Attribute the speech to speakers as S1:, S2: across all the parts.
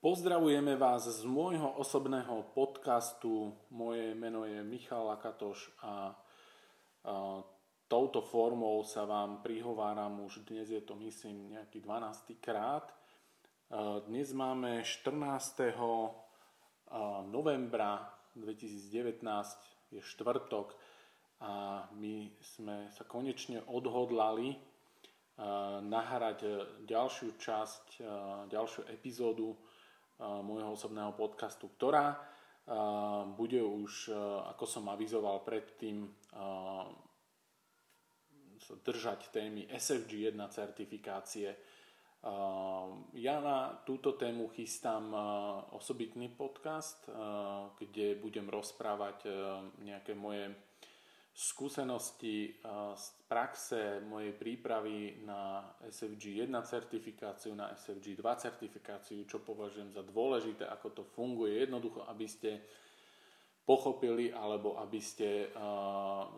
S1: Pozdravujeme vás z môjho osobného podcastu. Moje meno je Michal Lakatoš a, a touto formou sa vám prihováram už dnes je to myslím nejaký 12. krát. Dnes máme 14. novembra 2019, je štvrtok a my sme sa konečne odhodlali nahrať ďalšiu časť, ďalšiu epizódu môjho osobného podcastu, ktorá bude už, ako som avizoval predtým, držať témy SFG 1 certifikácie. Ja na túto tému chystám osobitný podcast, kde budem rozprávať nejaké moje skúsenosti z praxe mojej prípravy na SFG 1 certifikáciu, na SFG 2 certifikáciu, čo považujem za dôležité, ako to funguje. Jednoducho, aby ste pochopili alebo aby ste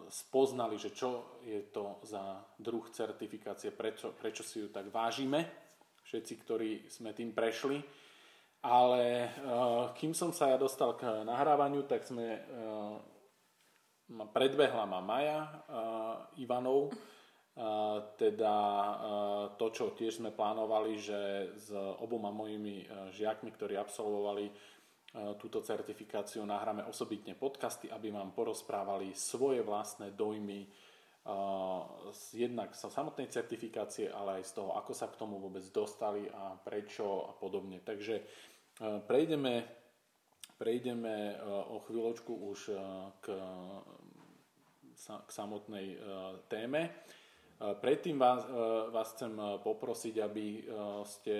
S1: spoznali, že čo je to za druh certifikácie, prečo, prečo si ju tak vážime, všetci, ktorí sme tým prešli. Ale kým som sa ja dostal k nahrávaniu, tak sme predbehla ma Maja uh, Ivanov, uh, teda uh, to, čo tiež sme plánovali, že s oboma mojimi žiakmi, ktorí absolvovali túto certifikáciu, nahráme osobitne podcasty, aby vám porozprávali svoje vlastné dojmy jednak sa samotnej certifikácie, ale aj z toho, ako sa k tomu vôbec dostali a prečo a podobne. Takže prejdeme prejdeme o chvíľočku už k k samotnej e, téme. E, predtým vás, e, vás chcem poprosiť, aby ste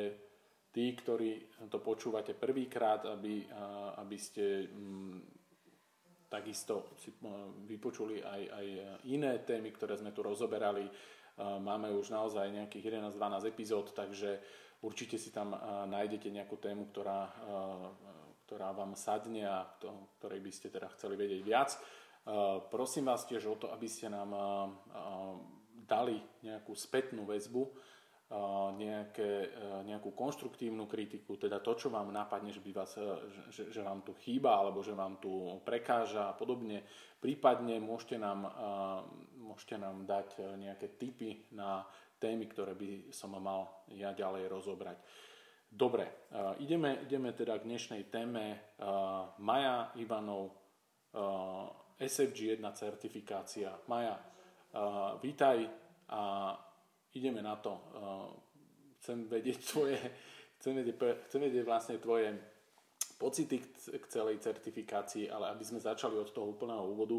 S1: tí, ktorí to počúvate prvýkrát, aby, aby ste mm, takisto si vypočuli aj, aj iné témy, ktoré sme tu rozoberali. Máme už naozaj nejakých 11-12 epizód, takže určite si tam nájdete nejakú tému, ktorá, ktorá vám sadne a ktorej by ste teda chceli vedieť viac. Prosím vás tiež o to, aby ste nám dali nejakú spätnú väzbu, nejaké, nejakú konštruktívnu kritiku, teda to, čo vám napadne, že, by vás, že, že vám tu chýba alebo že vám tu prekáža a podobne. Prípadne môžete nám, môžete nám dať nejaké tipy na témy, ktoré by som mal ja ďalej rozobrať. Dobre, ideme, ideme teda k dnešnej téme. Maja Ivanov SFG 1 certifikácia. Maja, vítaj a ideme na to. Chcem vedieť tvoje, chcem vedieť, chcem vedieť vlastne tvoje pocity k celej certifikácii, ale aby sme začali od toho úplného úvodu.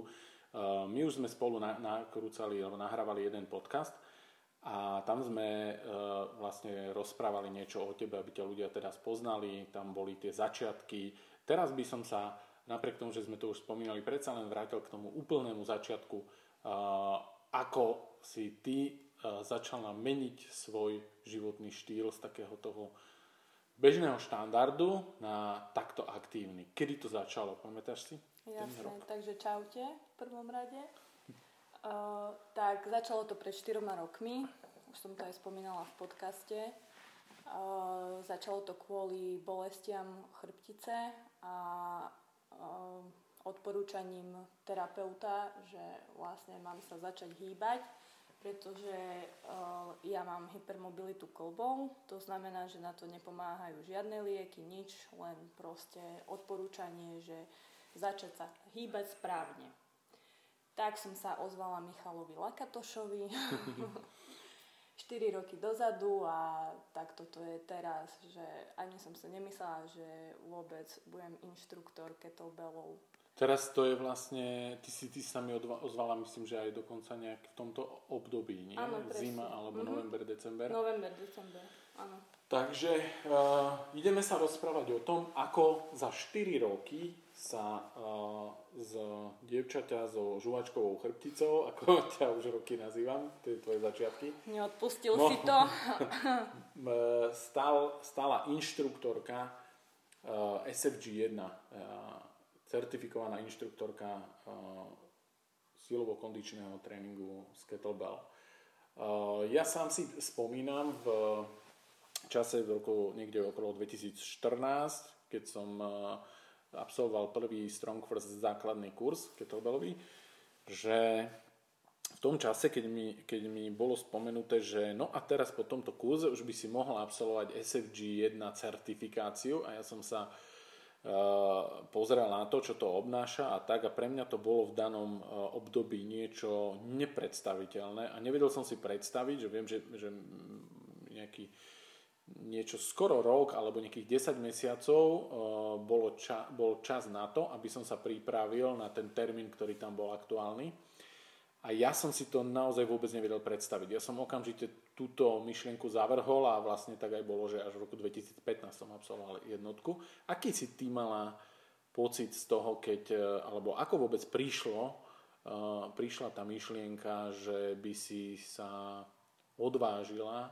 S1: My už sme spolu nakrúcali alebo nahrávali jeden podcast a tam sme uh, vlastne rozprávali niečo o tebe, aby ťa ľudia teda spoznali, tam boli tie začiatky. Teraz by som sa napriek tomu, že sme to už spomínali, predsa len vrátil k tomu úplnému začiatku, ako si ty začal meniť svoj životný štýl z takého toho bežného štandardu na takto aktívny. Kedy to začalo, pamätáš si?
S2: Jasne, takže čaute v prvom rade. Uh, tak začalo to pred 4 rokmi, už som to aj spomínala v podcaste. Uh, začalo to kvôli bolestiam chrbtice a Ehm, odporúčaním terapeuta, že vlastne mám sa začať hýbať, pretože uh, ja mám hypermobilitu kolbou, to znamená, že na to nepomáhajú žiadne lieky, nič, len proste odporúčanie, že začať sa hýbať správne. Tak som sa ozvala Michalovi Lakatošovi 4 roky dozadu a tak toto je teraz, že ani som sa nemyslela, že vôbec budem inštruktor kettlebellov.
S1: Teraz to je vlastne, ty si, ty sa mi ozvala, myslím, že aj dokonca nejak v tomto období, nie?
S2: Áno,
S1: Zima alebo mm-hmm. november, december.
S2: November, december, áno.
S1: Takže uh, ideme sa rozprávať o tom, ako za 4 roky sa uh, z dievčaťa so žuvačkovou chrbticou, ako ťa už roky nazývam, to je tvoje začiatky.
S2: Neodpustil no, si to.
S1: stal, stala inštruktorka uh, SFG 1, uh, certifikovaná inštruktorka uh, silovo-kondičného tréningu z kettlebell. Uh, ja sám si spomínam v čase v roku niekde okolo 2014, keď som absolvoval prvý Strong First základný kurz kettleballový, že v tom čase, keď mi, keď mi bolo spomenuté, že no a teraz po tomto kurze už by si mohla absolvovať SFG 1 certifikáciu a ja som sa uh, pozrel na to, čo to obnáša a tak a pre mňa to bolo v danom uh, období niečo nepredstaviteľné a nevedel som si predstaviť, že viem, že, že nejaký niečo skoro rok alebo nejakých 10 mesiacov uh, bolo ča, bol čas na to, aby som sa pripravil na ten termín, ktorý tam bol aktuálny. A ja som si to naozaj vôbec nevedel predstaviť. Ja som okamžite túto myšlienku zavrhol a vlastne tak aj bolo, že až v roku 2015 som absolvoval jednotku. Aký si ty mala pocit z toho, keď, e, alebo ako vôbec prišlo, uh, prišla tá myšlienka, že by si sa odvážila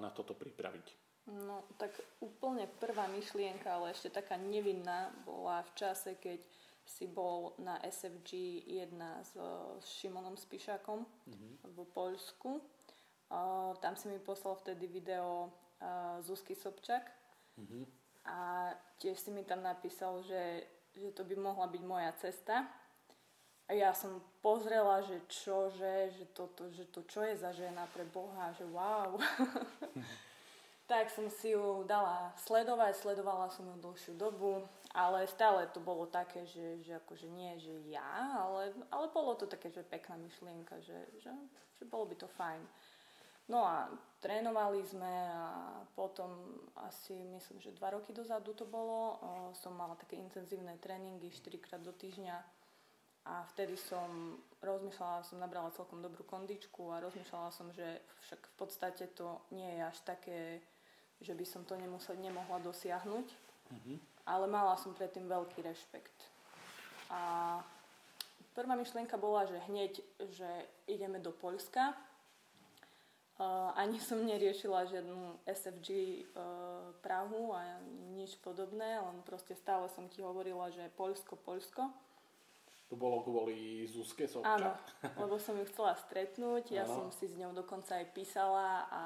S1: na toto pripraviť?
S2: No, tak úplne prvá myšlienka, ale ešte taká nevinná, bola v čase, keď si bol na SFG 1 s, s Šimonom Spišákom mm-hmm. v Poľsku. Uh, tam si mi poslal vtedy video uh, Zuzky Sobčak mm-hmm. a tiež si mi tam napísal, že, že to by mohla byť moja cesta. A ja som pozrela, že čo, že, že, toto, že to čo je za žena pre Boha, že wow. tak som si ju dala sledovať, sledovala som ju dlhšiu dobu ale stále to bolo také, že, že akože nie, že ja, ale, ale bolo to také, že pekná myšlienka, že, že, že bolo by to fajn. No a trénovali sme a potom asi myslím, že dva roky dozadu to bolo. O, som mala také intenzívne tréningy 4 krát do týždňa a vtedy som rozmýšľala, som nabrala celkom dobrú kondičku a rozmýšľala som, že však v podstate to nie je až také, že by som to nemusel, nemohla dosiahnuť. Mm-hmm ale mala som predtým veľký rešpekt. A prvá myšlienka bola, že hneď, že ideme do Poľska. Uh, ani som neriešila žiadnu SFG uh, Prahu a nič podobné, len proste stále som ti hovorila, že Poľsko, Poľsko.
S1: To bolo kvôli Zuzke Sobčak?
S2: Áno, lebo som ju chcela stretnúť, ja ano. som si s ňou dokonca aj písala a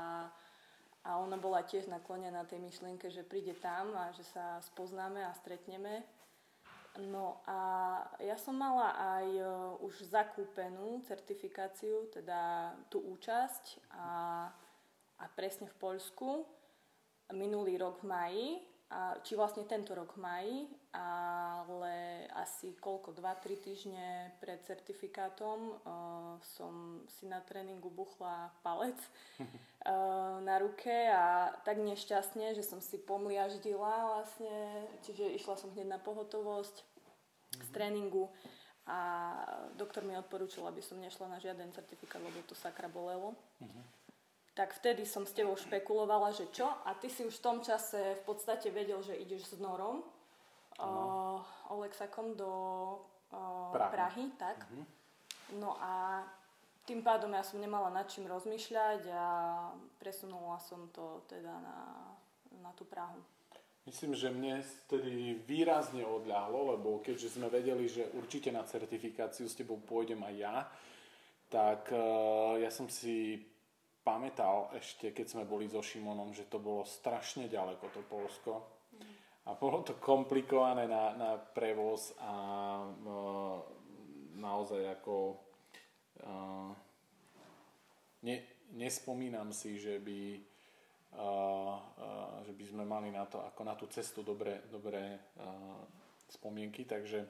S2: a ona bola tiež naklonená tej myšlienke, že príde tam a že sa spoznáme a stretneme. No a ja som mala aj uh, už zakúpenú certifikáciu, teda tú účasť a, a presne v Poľsku minulý rok v maji a, či vlastne tento rok v maji, ale asi koľko, 2-3 týždne pred certifikátom uh, som si na tréningu buchla palec uh, na ruke a tak nešťastne, že som si pomliaždila vlastne, čiže išla som hneď na pohotovosť mm-hmm. z mhm. tréningu a doktor mi odporúčil, aby som nešla na žiaden certifikát, lebo to sakra bolelo. Mm-hmm tak vtedy som s tebou špekulovala, že čo? A ty si už v tom čase v podstate vedel, že ideš s Norom, uh, Olexakom do uh, Prahy. Prahy, tak. Uh-huh. No a tým pádom ja som nemala nad čím rozmýšľať a presunula som to teda na, na tú Prahu.
S1: Myslím, že mne tedy výrazne odľahlo, lebo keďže sme vedeli, že určite na certifikáciu s tebou pôjdem aj ja, tak uh, ja som si pamätal ešte, keď sme boli so Šimonom, že to bolo strašne ďaleko, to Polsko. A bolo to komplikované na, na prevoz a uh, naozaj ako uh, ne, nespomínam si, že by, uh, uh, že by sme mali na to, ako na tú cestu dobré, dobré uh, spomienky, takže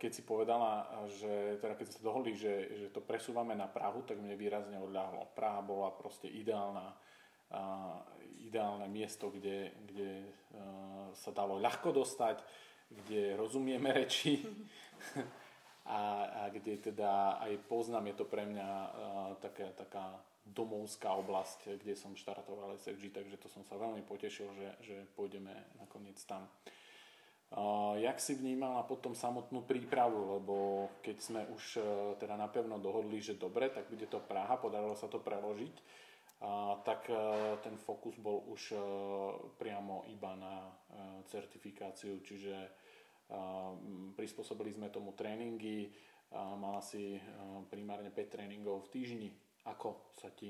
S1: keď si povedala, že teda keď sa dohodli, že, že to presúvame na Prahu, tak mne výrazne odľahlo. Praha bola proste ideálna, ideálne miesto, kde, kde sa dalo ľahko dostať, kde rozumieme reči a, a kde teda aj poznám, je to pre mňa taká, taká domovská oblasť, kde som štartoval SFG, takže to som sa veľmi potešil, že, že pôjdeme nakoniec tam. Jak si vnímala potom samotnú prípravu, lebo keď sme už uh, teda napevno dohodli, že dobre, tak bude to Praha, podarilo sa to preložiť, tak uh, ten fokus bol už uh, priamo iba na certifikáciu, čiže prispôsobili sme tomu tréningy, mala si primárne 5 tréningov v týždni. Ako sa ti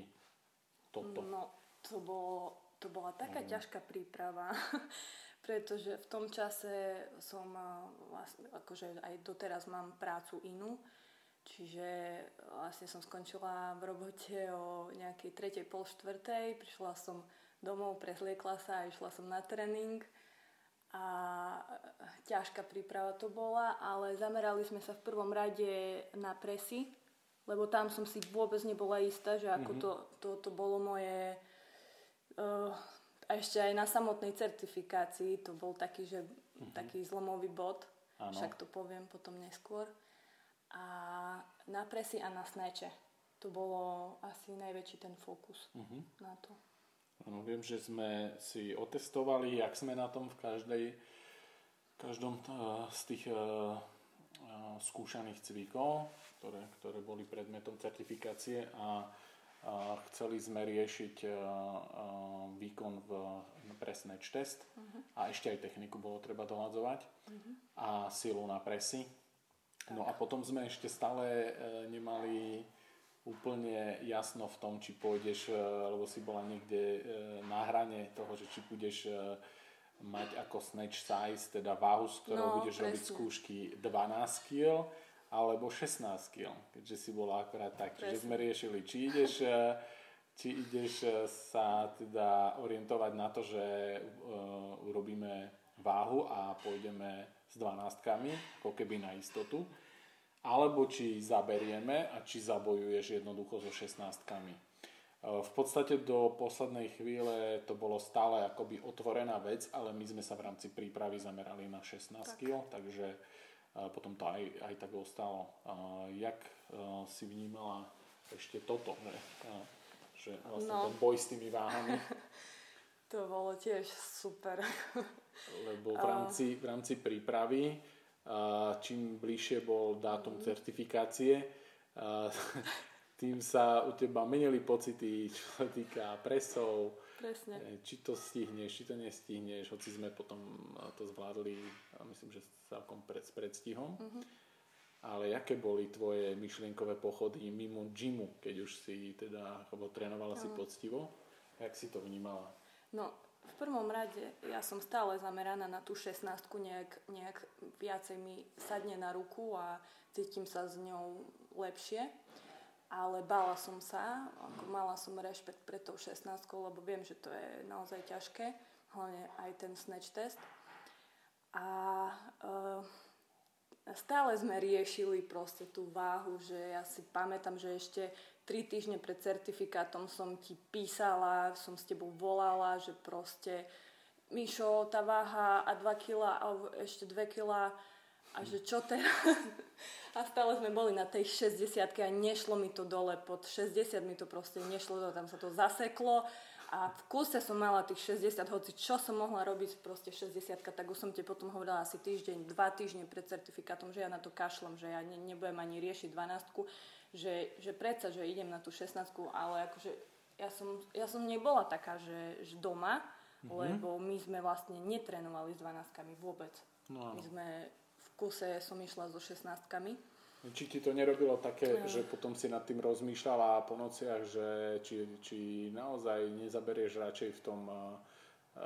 S1: toto?
S2: No, to, bolo, to bola taká mm. ťažká príprava, pretože v tom čase som vlastne, akože aj doteraz mám prácu inú, čiže vlastne som skončila v robote o nejakej tretej, pol štvrtej, prišla som domov, prezliekla sa a išla som na tréning a ťažká príprava to bola, ale zamerali sme sa v prvom rade na presy, lebo tam som si vôbec nebola istá, že ako mm-hmm. to, to, to bolo moje... Uh, a ešte aj na samotnej certifikácii to bol taký, že mm-hmm. taký zlomový bod, ano. však to poviem potom neskôr. A na presy a na sneče. To bolo asi najväčší ten fokus mm-hmm. na to.
S1: Ano, viem, že sme si otestovali, jak sme na tom v každej, každom z tých uh, skúšaných cvikov, ktoré, ktoré boli predmetom certifikácie a chceli sme riešiť uh, uh, výkon v pre snatch test uh-huh. a ešte aj techniku bolo treba dohľadzovať uh-huh. a silu na presy. No a potom sme ešte stále uh, nemali úplne jasno v tom, či pôjdeš, e, lebo si bola niekde e, na hrane toho, že či budeš e, mať ako snatch size, teda váhu, s ktorou no, budeš presne. robiť skúšky 12 kg alebo 16 kg, keďže si bola akorát tak. Čiže sme riešili, či ideš, či ideš sa teda orientovať na to, že uh, urobíme váhu a pôjdeme s 12 ako keby na istotu alebo či zaberieme a či zabojuješ jednoducho so 16 e, v podstate do poslednej chvíle to bolo stále akoby otvorená vec, ale my sme sa v rámci prípravy zamerali na 16 tak. kg, takže e, potom to aj, aj tak ostalo. Jak e, si vnímala ešte toto, že, že vlastne no. ten boj s tými váhami?
S2: to bolo tiež super.
S1: Lebo v rámci, v rámci prípravy čím bližšie bol dátum mm. certifikácie, tým sa u teba menili pocity, čo sa týka presov,
S2: Presne.
S1: E, či to stihneš, či to nestihneš, hoci sme potom to zvládli, myslím, že celkom pred, s predstihom. Mm-hmm. Ale aké boli tvoje myšlienkové pochody mimo gymu, keď už si teda, alebo trénovala no. si poctivo? Jak si to vnímala?
S2: No, v prvom rade ja som stále zameraná na tú 16 nejak, nejak viacej mi sadne na ruku a cítim sa s ňou lepšie. Ale bála som sa, ako mala som rešpekt pred tou 16, lebo viem, že to je naozaj ťažké, hlavne aj ten snatch test. A uh, stále sme riešili proste tú váhu, že ja si pamätám, že ešte tri týždne pred certifikátom som ti písala, som s tebou volala, že proste Mišo, tá váha a 2 kg alebo ešte 2 kg a že čo teraz? A stále sme boli na tej 60 a nešlo mi to dole, pod 60 mi to proste nešlo, tam sa to zaseklo a v kuse som mala tých 60, hoci čo som mohla robiť proste 60, tak už som ti potom hovorila asi týždeň, dva týždne pred certifikátom, že ja na to kašlom, že ja ne, nebudem ani riešiť 12 že, že predsa, že idem na tú 16 ale akože ja som, ja som nebola taká, že, že doma, mm-hmm. lebo my sme vlastne netrenovali s 12 vôbec. No. My sme kuse som išla so 16
S1: či ti to nerobilo také, no. že potom si nad tým rozmýšľala po nociach, že či, či naozaj nezaberieš radšej v tom
S2: uh,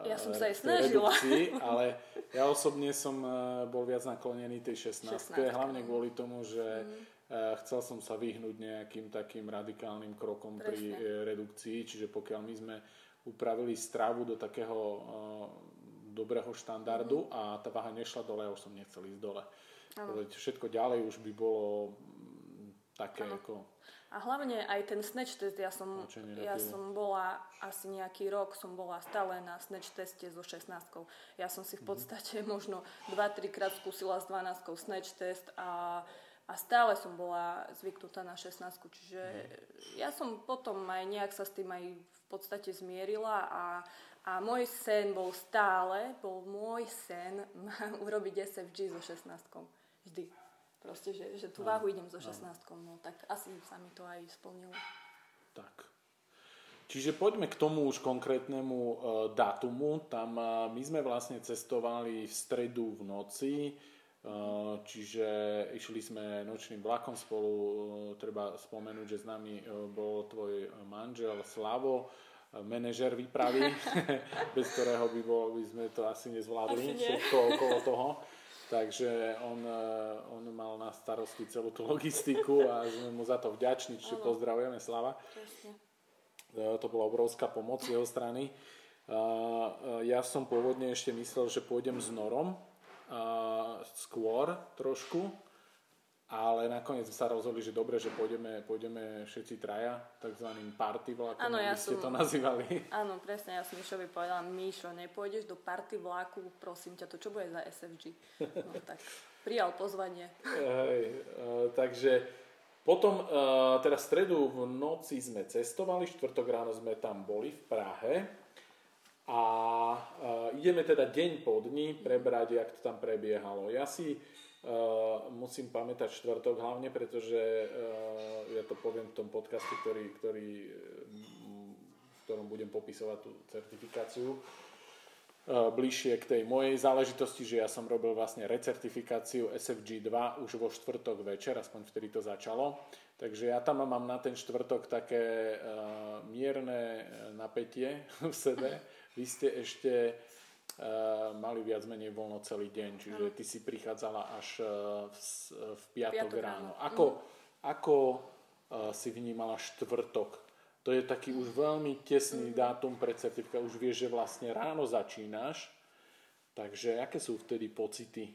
S2: ja som sa aj snažila.
S1: Redukcii, ale ja osobne som uh, bol viac naklonený tej 16, 16 hlavne kvôli tomu, že mm Chcel som sa vyhnúť nejakým takým radikálnym krokom Presne. pri redukcii, čiže pokiaľ my sme upravili stravu do takého dobrého štandardu mm-hmm. a tá váha nešla dole, ja už som nechcel ísť dole. Ano. Všetko ďalej už by bolo mm, také ano. ako...
S2: A hlavne aj ten snatch test, ja som, ja som bola asi nejaký rok, som bola stále na snatch teste so 16 Ja som si v mhm. podstate mm-hmm. možno 2-3 krát skúsila s 12 snatch test a a stále som bola zvyknutá na 16, čiže mm. ja som potom aj nejak sa s tým aj v podstate zmierila a, a môj sen bol stále, bol môj sen urobiť SFG so 16 vždy. Proste, že, že tú váhu idem so 16 no tak asi sa mi to aj splnilo.
S1: Tak. Čiže poďme k tomu už konkrétnemu uh, datumu. Tam uh, my sme vlastne cestovali v stredu v noci Eh, čiže išli sme nočným vlakom spolu, eh, treba spomenúť, že s nami eh, bol tvoj manžel Slavo, manažer výpravy, bez ktorého by, bol, by sme to asi nezvládli
S2: asi
S1: všetko okolo toho. Takže on, eh, on mal na starosti celú tú logistiku a sme mu za to vďační, čiže ano. pozdravujeme Slava. Presne. Eh, to bola obrovská pomoc z jeho strany. Eh, ja som pôvodne ešte myslel, že pôjdem s Norom skôr trošku, ale nakoniec sa rozhodli, že dobre, že pôjdeme, pôjdeme všetci traja, takzvaným party vlakom, ano, ja ste som, to nazývali.
S2: Áno, presne, ja som Mišovi povedala, Mišo, nepôjdeš do party vlaku, prosím ťa, to čo bude za SFG? No tak, prijal pozvanie.
S1: Hej, uh, takže potom, uh, teraz stredu v noci sme cestovali, štvrtok ráno sme tam boli v Prahe a uh, ideme teda deň po dni prebrať, jak to tam prebiehalo. Ja si Uh, musím pamätať štvrtok hlavne, pretože uh, ja to poviem v tom podcaste, ktorý, ktorý, v ktorom budem popisovať tú certifikáciu uh, bližšie k tej mojej záležitosti, že ja som robil vlastne recertifikáciu SFG 2 už vo štvrtok večer, aspoň vtedy to začalo. Takže ja tam mám na ten štvrtok také mierne napätie v sebe. Vy ste ešte mali viac menej voľno celý deň, čiže ty si prichádzala až uh, v, v piatok, piatok ráno. Ako, mm. ako si vnímala štvrtok? To je taký už veľmi tesný mm. dátum pre certifikát, už vieš, že vlastne ráno začínaš, takže aké sú vtedy pocity?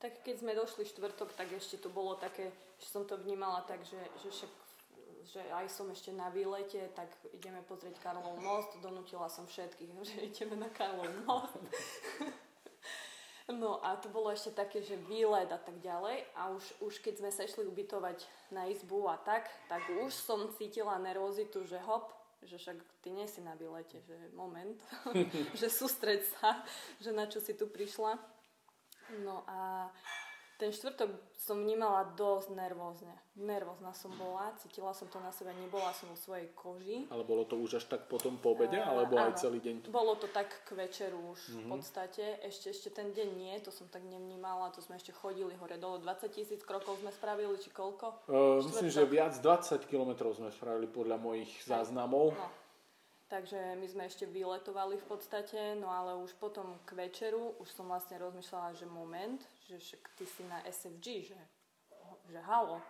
S2: Tak keď sme došli štvrtok, tak ešte to bolo také, že som to vnímala tak, že, že však že aj som ešte na výlete, tak ideme pozrieť Karlov most. Donutila som všetkých, že ideme na Karlov most. no a to bolo ešte také, že výlet a tak ďalej. A už, už keď sme sa išli ubytovať na izbu a tak, tak už som cítila nervozitu, že hop, že však ty nie si na výlete, že moment, že sústreď sa, že na čo si tu prišla. No a ten štvrtok som vnímala dosť nervózne. Nervózna som bola, cítila som to na sebe, nebola som vo svojej koži.
S1: Ale bolo to už až tak potom po obede, uh, alebo áno, aj celý deň?
S2: Bolo to tak k večeru už mm-hmm. v mhm. podstate. Ešte, ešte ten deň nie, to som tak nevnímala, to sme ešte chodili hore dole. 20 tisíc krokov sme spravili, či koľko?
S1: Uh, myslím, že viac 20 kilometrov sme spravili podľa mojich záznamov. No.
S2: Takže my sme ešte vyletovali v podstate, no ale už potom k večeru už som vlastne rozmýšľala, že moment, že však ty si na SFG, že, že halo. uh,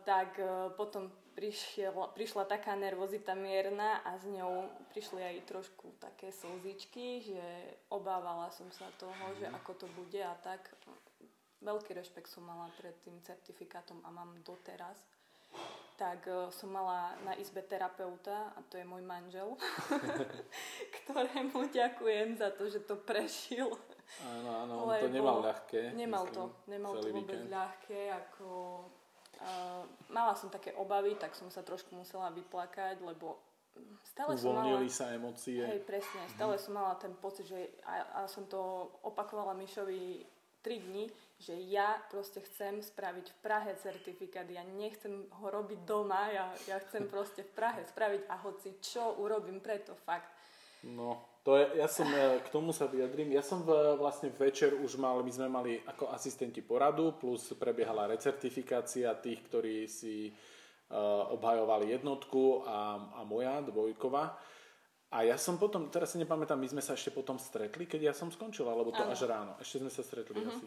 S2: tak uh, potom prišiel, prišla taká nervozita mierna a s ňou prišli aj trošku také slzičky, že obávala som sa toho, že mhm. ako to bude a tak. Veľký rešpekt som mala pred tým certifikátom a mám doteraz tak uh, som mala na izbe terapeuta a to je môj manžel, ktorému ďakujem za to, že to prežil.
S1: Áno, áno, on to nemal ľahké.
S2: Nemal myslím, to, nemal to vôbec víkend. ľahké, ako... Uh, mala som také obavy, tak som sa trošku musela vyplakať, lebo stále som mala...
S1: sa emócie.
S2: Hej, presne, stále mm. som mala ten pocit, že a, a som to opakovala Mišovi 3 dní, že ja proste chcem spraviť v Prahe certifikát, ja nechcem ho robiť doma, ja, ja chcem proste v Prahe spraviť a hoci čo urobím preto fakt.
S1: No, to je, ja som, e, k tomu sa vyjadrím, ja som v, vlastne večer už mal, my sme mali ako asistenti poradu, plus prebiehala recertifikácia tých, ktorí si uh, obhajovali jednotku a, a moja, dvojková. A ja som potom, teraz si nepamätám, my sme sa ešte potom stretli, keď ja som skončil, alebo to ano. až ráno. Ešte sme sa stretli uh-huh. asi.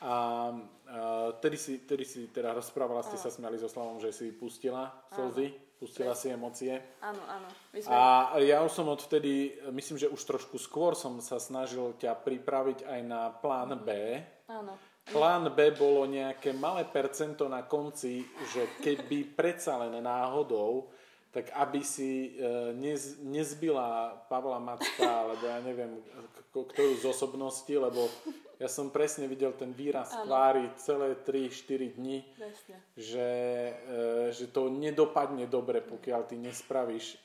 S1: A uh, tedy, si, tedy si teda rozprávala, ste sa smiali so Slavom, že si pustila slzy. Pustila si emócie.
S2: Áno, áno.
S1: Sme... A ja už som odvtedy, myslím, že už trošku skôr som sa snažil ťa pripraviť aj na plán B.
S2: Áno.
S1: Plán B bolo nejaké malé percento na konci, že keby predsa len náhodou, tak aby si e, nez, nezbila Pavla Macka, alebo ja neviem, ktorú z osobnosti, lebo ja som presne videl ten výraz ano. tvári celé 3-4 dní, že, e, že to nedopadne dobre, pokiaľ ty nespravíš e,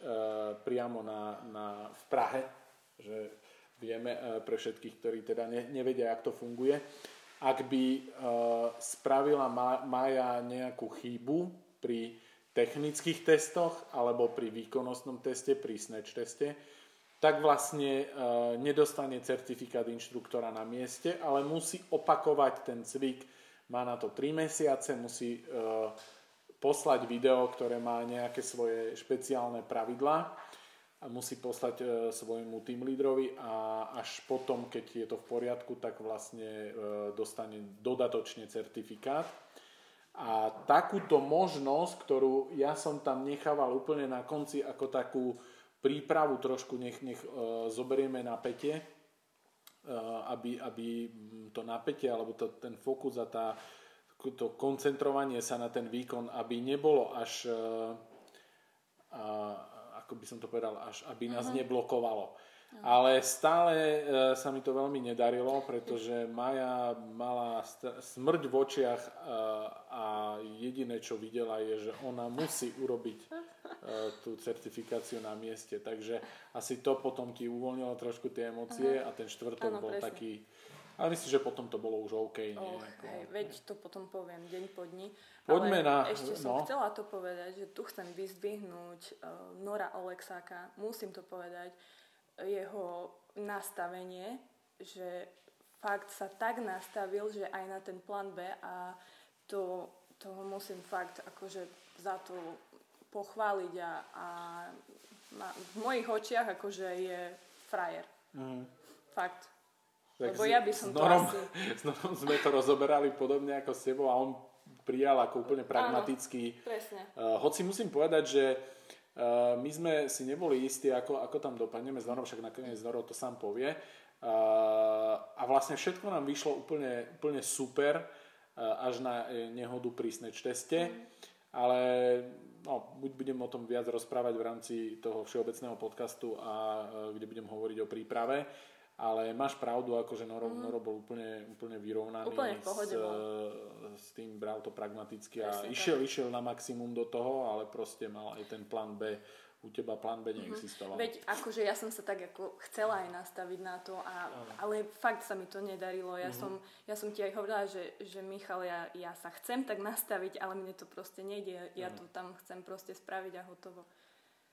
S1: priamo na, na, v Prahe, že vieme e, pre všetkých, ktorí teda ne, nevedia, ako to funguje. Ak by spravila Ma, Maja nejakú chybu pri technických testoch alebo pri výkonnostnom teste, pri snatch teste, tak vlastne e, nedostane certifikát inštruktora na mieste, ale musí opakovať ten cvik. Má na to 3 mesiace, musí e, poslať video, ktoré má nejaké svoje špeciálne pravidlá a musí poslať e, svojmu tým lídrovi a až potom, keď je to v poriadku, tak vlastne dostane dodatočne certifikát. A takúto možnosť, ktorú ja som tam nechával úplne na konci ako takú prípravu trošku nech, nech e, zoberieme na pete, e, aby, aby to napätie alebo to, ten fokus a tá, to koncentrovanie sa na ten výkon, aby nebolo až e, ako by som to povedal, až aby nás uh-huh. neblokovalo. Ale stále e, sa mi to veľmi nedarilo, pretože Maja mala smrť v očiach e, a jediné, čo videla, je, že ona musí urobiť e, tú certifikáciu na mieste. Takže asi to potom ti uvoľnilo trošku tie emócie uh-huh. a ten štvrtok ano, bol presne. taký ale myslím, že potom to bolo už OK. Nie?
S2: Oh, hej, veď to potom poviem deň po dni.
S1: Poďme
S2: Ale
S1: na...
S2: ešte som no. chcela to povedať, že tu chcem vyzdvihnúť uh, Nora Oleksáka. Musím to povedať. Jeho nastavenie, že fakt sa tak nastavil, že aj na ten plán B a to, toho musím fakt akože za to pochváliť a, a ma, v mojich očiach akože je frajer. Mm. Fakt. Tak Lebo ja by som to Norom, asi...
S1: S Norom sme to rozoberali podobne ako s tebou a on prijal ako úplne pragmatický.
S2: Áno, presne.
S1: Uh, hoci musím povedať, že my sme si neboli istí, ako, ako tam dopadneme s Norom, však nakoniec Noro to sám povie. Uh, a vlastne všetko nám vyšlo úplne, úplne super, uh, až na nehodu pri Snatch teste. Mm. Ale no, buď budem o tom viac rozprávať v rámci toho všeobecného podcastu, a, kde budem hovoriť o príprave ale máš pravdu, akože Noro, mm. Noro bol úplne, úplne vyrovnaný.
S2: Úplne pohode
S1: s, s tým bral to pragmaticky a Presne išiel, tak. išiel na maximum do toho, ale proste mal aj ten plán B. U teba plán B mhm. neexistoval.
S2: Veď akože ja som sa tak ako chcela aj nastaviť na to, a, ale fakt sa mi to nedarilo. Ja, mm-hmm. som, ja som ti aj hovorila, že, že Michal, ja, ja sa chcem tak nastaviť, ale mne to proste nejde. Ja mm. to tam chcem proste spraviť a hotovo.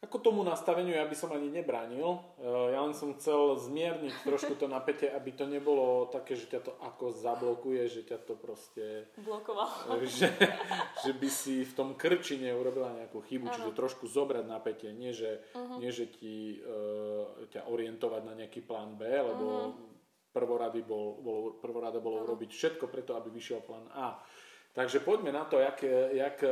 S1: Ako tomu nastaveniu ja by som ani nebránil. Eh, ja len som chcel zmierniť trošku to napätie, aby to nebolo také, že ťa to ako zablokuje, že ťa to proste...
S2: Blokovalo.
S1: Že, že by si v tom krčine urobila nejakú chybu, ano. čiže trošku zobrať napätie. Nie, že, uh-huh. nie, že ti uh, ťa orientovať na nejaký plán B, lebo uh-huh. prvorady bol, bol, prvorada bolo uh-huh. urobiť všetko preto, aby vyšiel plán A. Takže poďme na to, jak, jak e,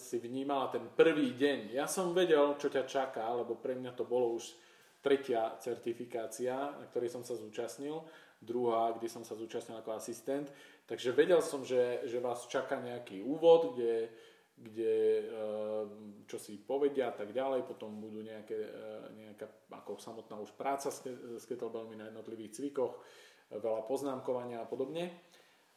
S1: si vnímala ten prvý deň. Ja som vedel, čo ťa čaká, lebo pre mňa to bolo už tretia certifikácia, na ktorej som sa zúčastnil, druhá, kde som sa zúčastnil ako asistent. Takže vedel som, že, že vás čaká nejaký úvod, kde, kde e, čo si povedia a tak ďalej, potom budú nejaké, e, nejaká ako samotná už práca s kettlebellmi na jednotlivých cvikoch, veľa poznámkovania a podobne.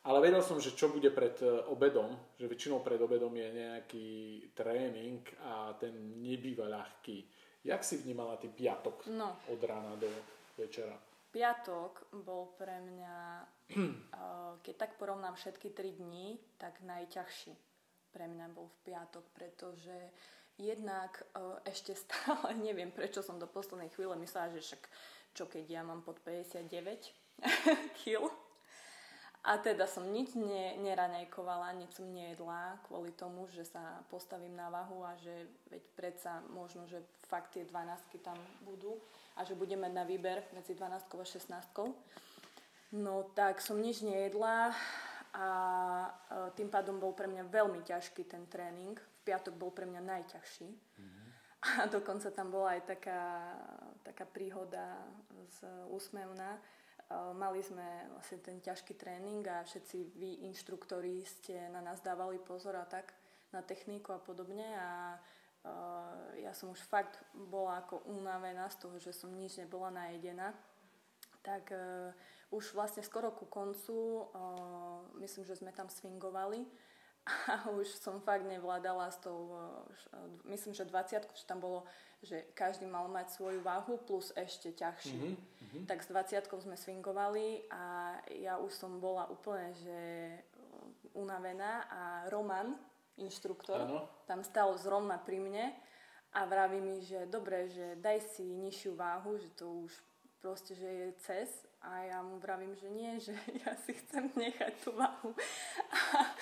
S1: Ale vedel som, že čo bude pred e, obedom, že väčšinou pred obedom je nejaký tréning a ten nebýva ľahký. Jak si vnímala ty piatok no. od rána do večera?
S2: Piatok bol pre mňa, e, keď tak porovnám všetky tri dní, tak najťažší pre mňa bol v piatok, pretože jednak e, ešte stále neviem, prečo som do poslednej chvíle myslela, že však čo keď ja mám pod 59 kg, a teda som nič ne, neraňajkovala, nič som nejedla kvôli tomu, že sa postavím na váhu a že veď predsa možno, že fakt tie 12 tam budú a že budeme na výber medzi 12 a 16. No tak som nič nejedla a e, tým pádom bol pre mňa veľmi ťažký ten tréning. V piatok bol pre mňa najťažší. Mm-hmm. A dokonca tam bola aj taká, taká príhoda z úsmevná, Mali sme vlastne ten ťažký tréning a všetci vy, inštruktori, ste na nás dávali pozor a tak na techniku a podobne a ja som už fakt bola ako unavená z toho, že som nič nebola najedená. Tak uh, už vlastne skoro ku koncu, myslím, že sme tam swingovali a už som fakt nevládala s tou, uh, myslím, že 20, že tam bolo že každý mal mať svoju váhu plus ešte ťažší. Mm-hmm. Tak s 20 sme swingovali a ja už som bola úplne, že unavená a Roman, inštruktor, ano. tam stal zrovna pri mne a vraví mi, že dobre, že daj si nižšiu váhu, že to už proste, že je cez a ja mu vravím, že nie, že ja si chcem nechať tú váhu. A,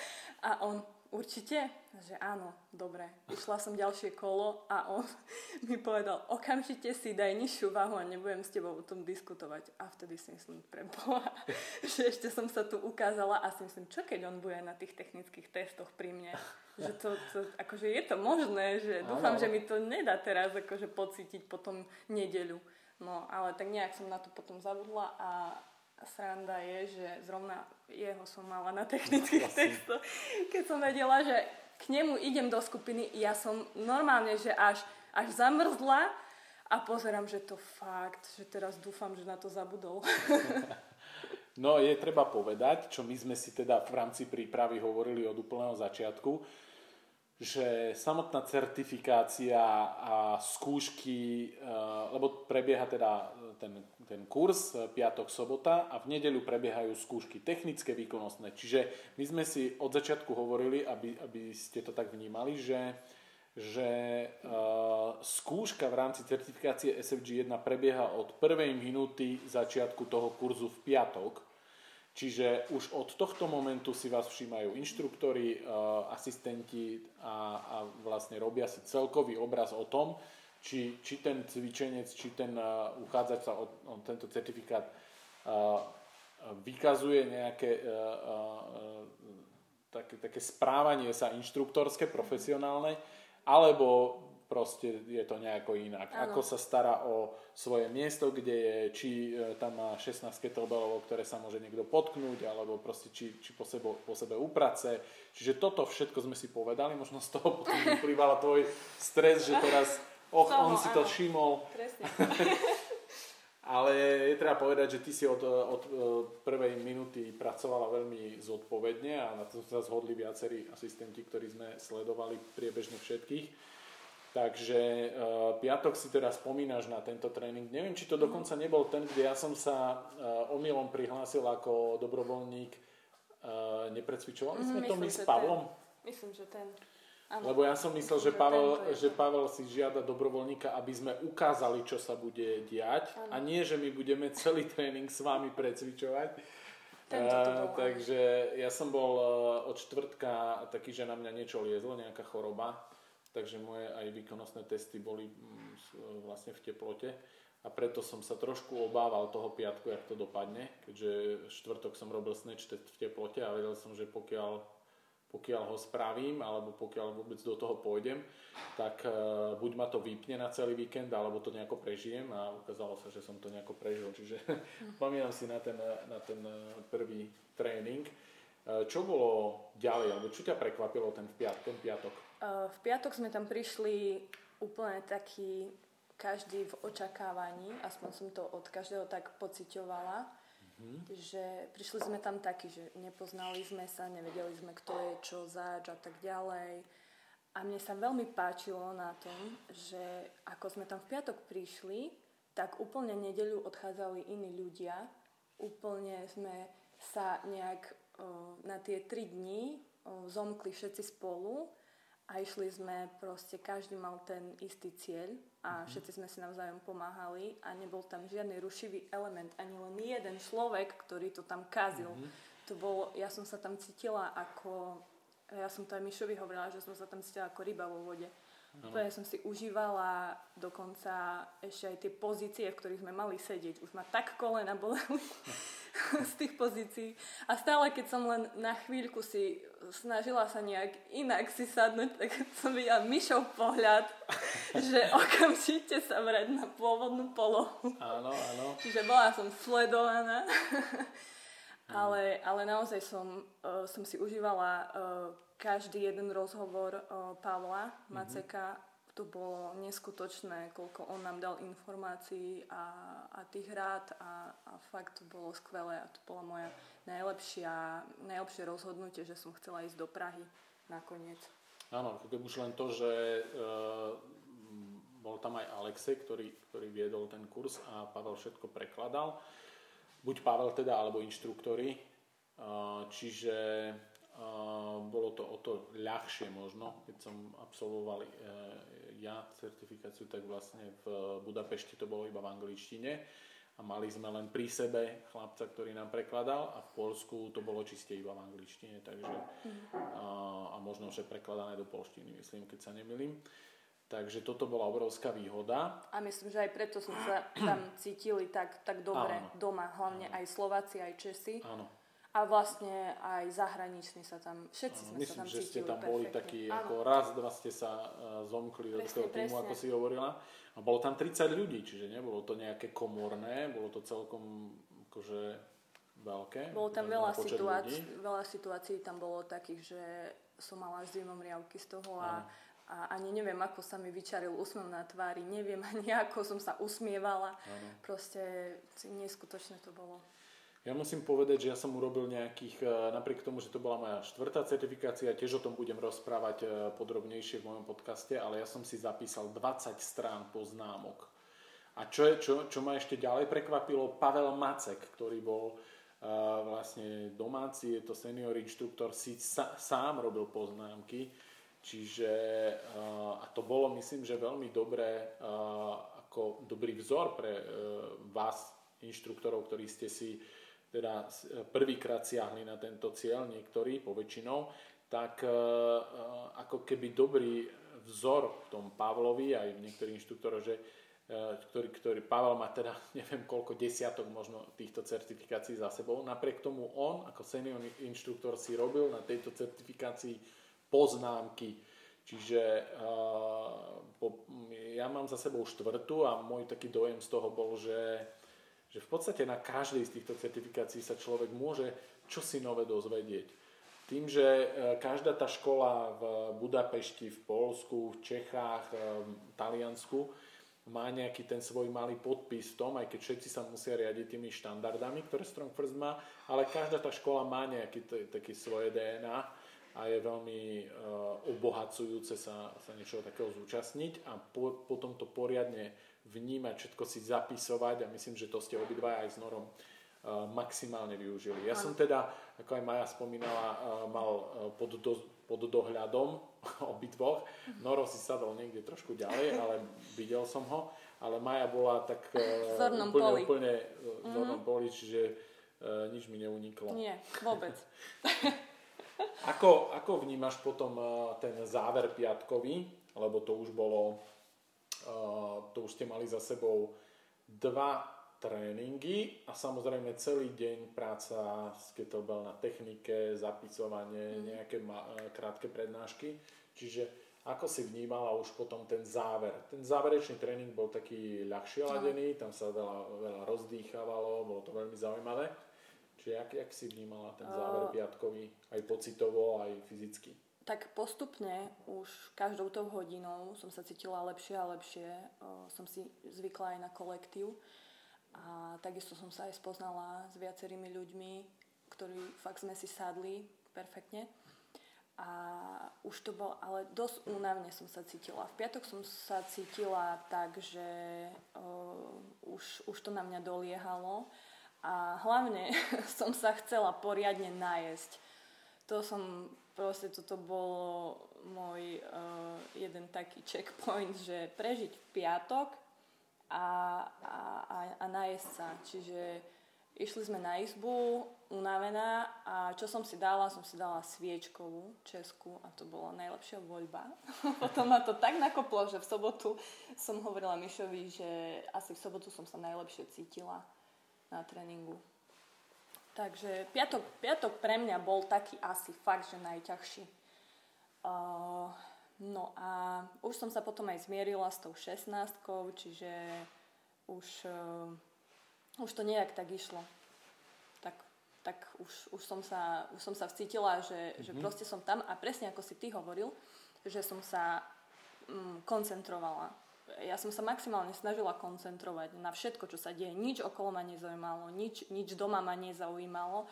S2: a on určite? Že áno, dobre. Išla som ďalšie kolo a on mi povedal, okamžite si daj nižšiu váhu a nebudem s tebou o tom diskutovať. A vtedy si myslím, preboha, že ešte som sa tu ukázala a si myslím, čo keď on bude na tých technických testoch pri mne? Že to, to akože je to možné, že dúfam, že mi to nedá teraz akože pocítiť potom nedeľu. No, ale tak nejak som na to potom zabudla a sranda je, že zrovna jeho som mala na technických testoch, keď som vedela, že k nemu idem do skupiny, ja som normálne, že až, až zamrzla a pozerám, že to fakt, že teraz dúfam, že na to zabudol.
S1: No je treba povedať, čo my sme si teda v rámci prípravy hovorili od úplného začiatku, že samotná certifikácia a skúšky, eh, lebo prebieha teda ten, ten kurz eh, piatok, sobota a v nedeľu prebiehajú skúšky technické, výkonnostné. Čiže my sme si od začiatku hovorili, aby, aby ste to tak vnímali, že, že uh, skúška v rámci certifikácie SFG 1 prebieha od prvej minúty začiatku toho kurzu v piatok Čiže už od tohto momentu si vás všímajú inštruktori, eh, asistenti a, a vlastne robia si celkový obraz o tom, či, či ten cvičenec, či ten uh, uchádzač sa o, o tento certifikát uh, vykazuje nejaké uh, také, také správanie sa inštruktorské, profesionálne, alebo proste je to nejako inak. Ano. Ako sa stará o svoje miesto, kde je, či tam má 16 kettlebellov, ktoré sa môže niekto potknúť, alebo proste či, či po, sebe, po sebe uprace. Čiže toto všetko sme si povedali, možno z toho potom vyplývala tvoj stres, že teraz, och, Toho, on si to všimol. Ale je treba povedať, že ty si od, od e, prvej minúty pracovala veľmi zodpovedne a na to sa zhodli viacerí asistenti, ktorí sme sledovali priebežne všetkých. Takže uh, piatok si teda spomínaš na tento tréning. Neviem, či to dokonca nebol ten, kde ja som sa uh, omylom prihlásil ako dobrovoľník. Uh, neprecvičovali sme mm, to my s Pavlom?
S2: Ten. Myslím, že ten.
S1: Ano. Lebo ja som myslel, že, Pavel, že Pavel si žiada dobrovoľníka, aby sme ukázali, čo sa bude diať. Ano. A nie, že my budeme celý tréning s vami precvičovať. Uh, takže ja som bol uh, od čtvrtka taký, že na mňa niečo liezlo, nejaká choroba takže moje aj výkonnostné testy boli mm, vlastne v teplote a preto som sa trošku obával toho piatku, jak to dopadne, keďže štvrtok som robil snatch test v teplote a vedel som, že pokiaľ, pokiaľ ho spravím alebo pokiaľ vôbec do toho pôjdem, tak uh, buď ma to vypne na celý víkend, alebo to nejako prežijem a ukázalo sa, že som to nejako prežil. Čiže mm. spomínam si na ten, na ten e, prvý tréning. Uh, čo bolo ďalej, alebo čo ťa prekvapilo ten, piat, ten piatok?
S2: V piatok sme tam prišli úplne taký každý v očakávaní, aspoň som to od každého tak pociťovala, že prišli sme tam takí, že nepoznali sme sa, nevedeli sme, kto je, čo zač a tak ďalej. A mne sa veľmi páčilo na tom, že ako sme tam v piatok prišli, tak úplne nedeľu odchádzali iní ľudia. Úplne sme sa nejak na tie tri dni zomkli všetci spolu a išli sme proste, každý mal ten istý cieľ a mm-hmm. všetci sme si navzájom pomáhali a nebol tam žiadny rušivý element, ani len jeden človek, ktorý to tam kazil. Mm-hmm. To bolo, ja som sa tam cítila ako, ja som to aj Mišovi hovorila, že som sa tam cítila ako ryba vo vode. No. ja som si užívala dokonca ešte aj tie pozície, v ktorých sme mali sedieť. Už ma tak kolena boleli z tých pozícií. A stále, keď som len na chvíľku si snažila sa nejak inak si sadnúť, tak som videla Mišov pohľad, že okamžite sa vrať na pôvodnú polohu.
S1: Áno, áno.
S2: Čiže bola som sledovaná. ale, ale naozaj som, uh, som si užívala uh, každý jeden rozhovor uh, Pavla Maceka, mm-hmm. to bolo neskutočné, koľko on nám dal informácií a, a tých rád a, a fakt to bolo skvelé a to bola moja najlepšia, najlepšie rozhodnutie, že som chcela ísť do Prahy nakoniec.
S1: Áno, už len to, že uh, bol tam aj Alexej, ktorý, ktorý viedol ten kurz a Pavel všetko prekladal. Buď Pavel teda, alebo inštruktori. Uh, čiže bolo to o to ľahšie možno, keď som absolvoval e, ja certifikáciu, tak vlastne v Budapešti to bolo iba v angličtine a mali sme len pri sebe chlapca, ktorý nám prekladal a v Polsku to bolo čiste iba v angličtine, takže a, a možno, že prekladané do polštiny, myslím, keď sa nemilím. Takže toto bola obrovská výhoda.
S2: A myslím, že aj preto sme sa tam cítili tak, tak dobre Áno. doma, hlavne Áno. aj Slováci, aj Česi.
S1: Áno.
S2: A vlastne aj zahraniční sa tam, všetci sme
S1: Myslím,
S2: sa tam
S1: že ste tam
S2: perfektne.
S1: boli takí, ako raz, dva ste sa uh, zomkli do toho týmu, ako si hovorila. A bolo tam 30 ľudí, čiže nebolo to nejaké komorné, bolo to celkom akože veľké.
S2: Bolo tam veľa situácií, veľa situácií tam bolo takých, že som mala zimom riavky z toho a, a ani neviem, ako sa mi vyčaril úsmev na tvári, neviem ani ako som sa usmievala. Ano. Proste neskutočné to bolo.
S1: Ja musím povedať, že ja som urobil nejakých, e, napriek tomu, že to bola moja štvrtá certifikácia, tiež o tom budem rozprávať e, podrobnejšie v mojom podcaste, ale ja som si zapísal 20 strán poznámok. A čo, je, čo, čo ma ešte ďalej prekvapilo, Pavel Macek, ktorý bol uh, vlastne domáci, je to senior inštruktor, si sa, sám robil poznámky, čiže uh, a to bolo myslím, že veľmi dobré, uh, ako dobrý vzor pre vás, inštruktorov, ktorí ste si teda prvýkrát siahli na tento cieľ, niektorí poväčšinou, tak e, e, ako keby dobrý vzor v tom Pavlovi, aj v niektorých inštruktoroch, že e, ktorý, ktorý Pavel má teda neviem koľko desiatok možno týchto certifikácií za sebou. Napriek tomu on ako senior inštruktor si robil na tejto certifikácii poznámky. Čiže uh, po, ja mám za sebou štvrtú a môj taký dojem z toho bol, že že v podstate na každej z týchto certifikácií sa človek môže čosi nové dozvedieť. Tým, že e, každá tá škola v Budapešti, v Polsku, v Čechách, e, v Taliansku má nejaký ten svoj malý podpis v tom, aj keď všetci sa musia riadiť tými štandardami, ktoré Strong First má, ale každá tá škola má nejaký taký svoje DNA a je veľmi uh, obohacujúce sa, sa niečoho takého zúčastniť a po, potom to poriadne vnímať, všetko si zapisovať a myslím, že to ste obidva aj s Norom uh, maximálne využili. Ja som teda, ako aj Maja spomínala, uh, mal uh, pod, do, pod dohľadom obidvoch. Noro si sadol niekde trošku ďalej, ale videl som ho. Ale Maja bola tak
S2: uh,
S1: úplne, poli. úplne uh, zornom mm-hmm. poli, čiže nič mi neuniklo.
S2: Nie, vôbec.
S1: ako, ako vnímaš potom ten záver piatkový, lebo to už bolo to už ste mali za sebou dva tréningy a samozrejme celý deň práca s kettlebell na technike, zapisovanie, mm. nejaké ma- e, krátke prednášky. Čiže ako si vnímala už potom ten záver? Ten záverečný tréning bol taký ľahšie ladený, tam sa veľa, veľa rozdýchavalo, bolo to veľmi zaujímavé. Čiže jak, jak si vnímala ten záver piatkový, aj pocitovo, aj fyzicky?
S2: Tak postupne už každou tou hodinou som sa cítila lepšie a lepšie. Som si zvykla aj na kolektív a takisto som sa aj spoznala s viacerými ľuďmi, ktorí fakt sme si sadli perfektne. A už to bolo, ale dosť únavne som sa cítila. V piatok som sa cítila tak, že uh, už, už to na mňa doliehalo a hlavne som sa chcela poriadne najesť. To som proste toto bolo môj uh, jeden taký checkpoint, že prežiť v piatok a, a, a, a najesť sa. Čiže išli sme na izbu, unavená a čo som si dala, som si dala sviečkovú česku a to bola najlepšia voľba. Potom ma to tak nakoplo, že v sobotu som hovorila Mišovi, že asi v sobotu som sa najlepšie cítila na tréningu. Takže piatok, piatok pre mňa bol taký asi fakt, že najťažší. Uh, no a už som sa potom aj zmierila s tou 16 čiže už, uh, už to nejak tak išlo. Tak, tak už, už, som sa, už som sa vcítila, že, mm-hmm. že mhm. proste som tam a presne ako si ty hovoril, že som sa um, koncentrovala ja som sa maximálne snažila koncentrovať na všetko, čo sa deje. Nič okolo ma nezaujímalo, nič, nič doma ma nezaujímalo.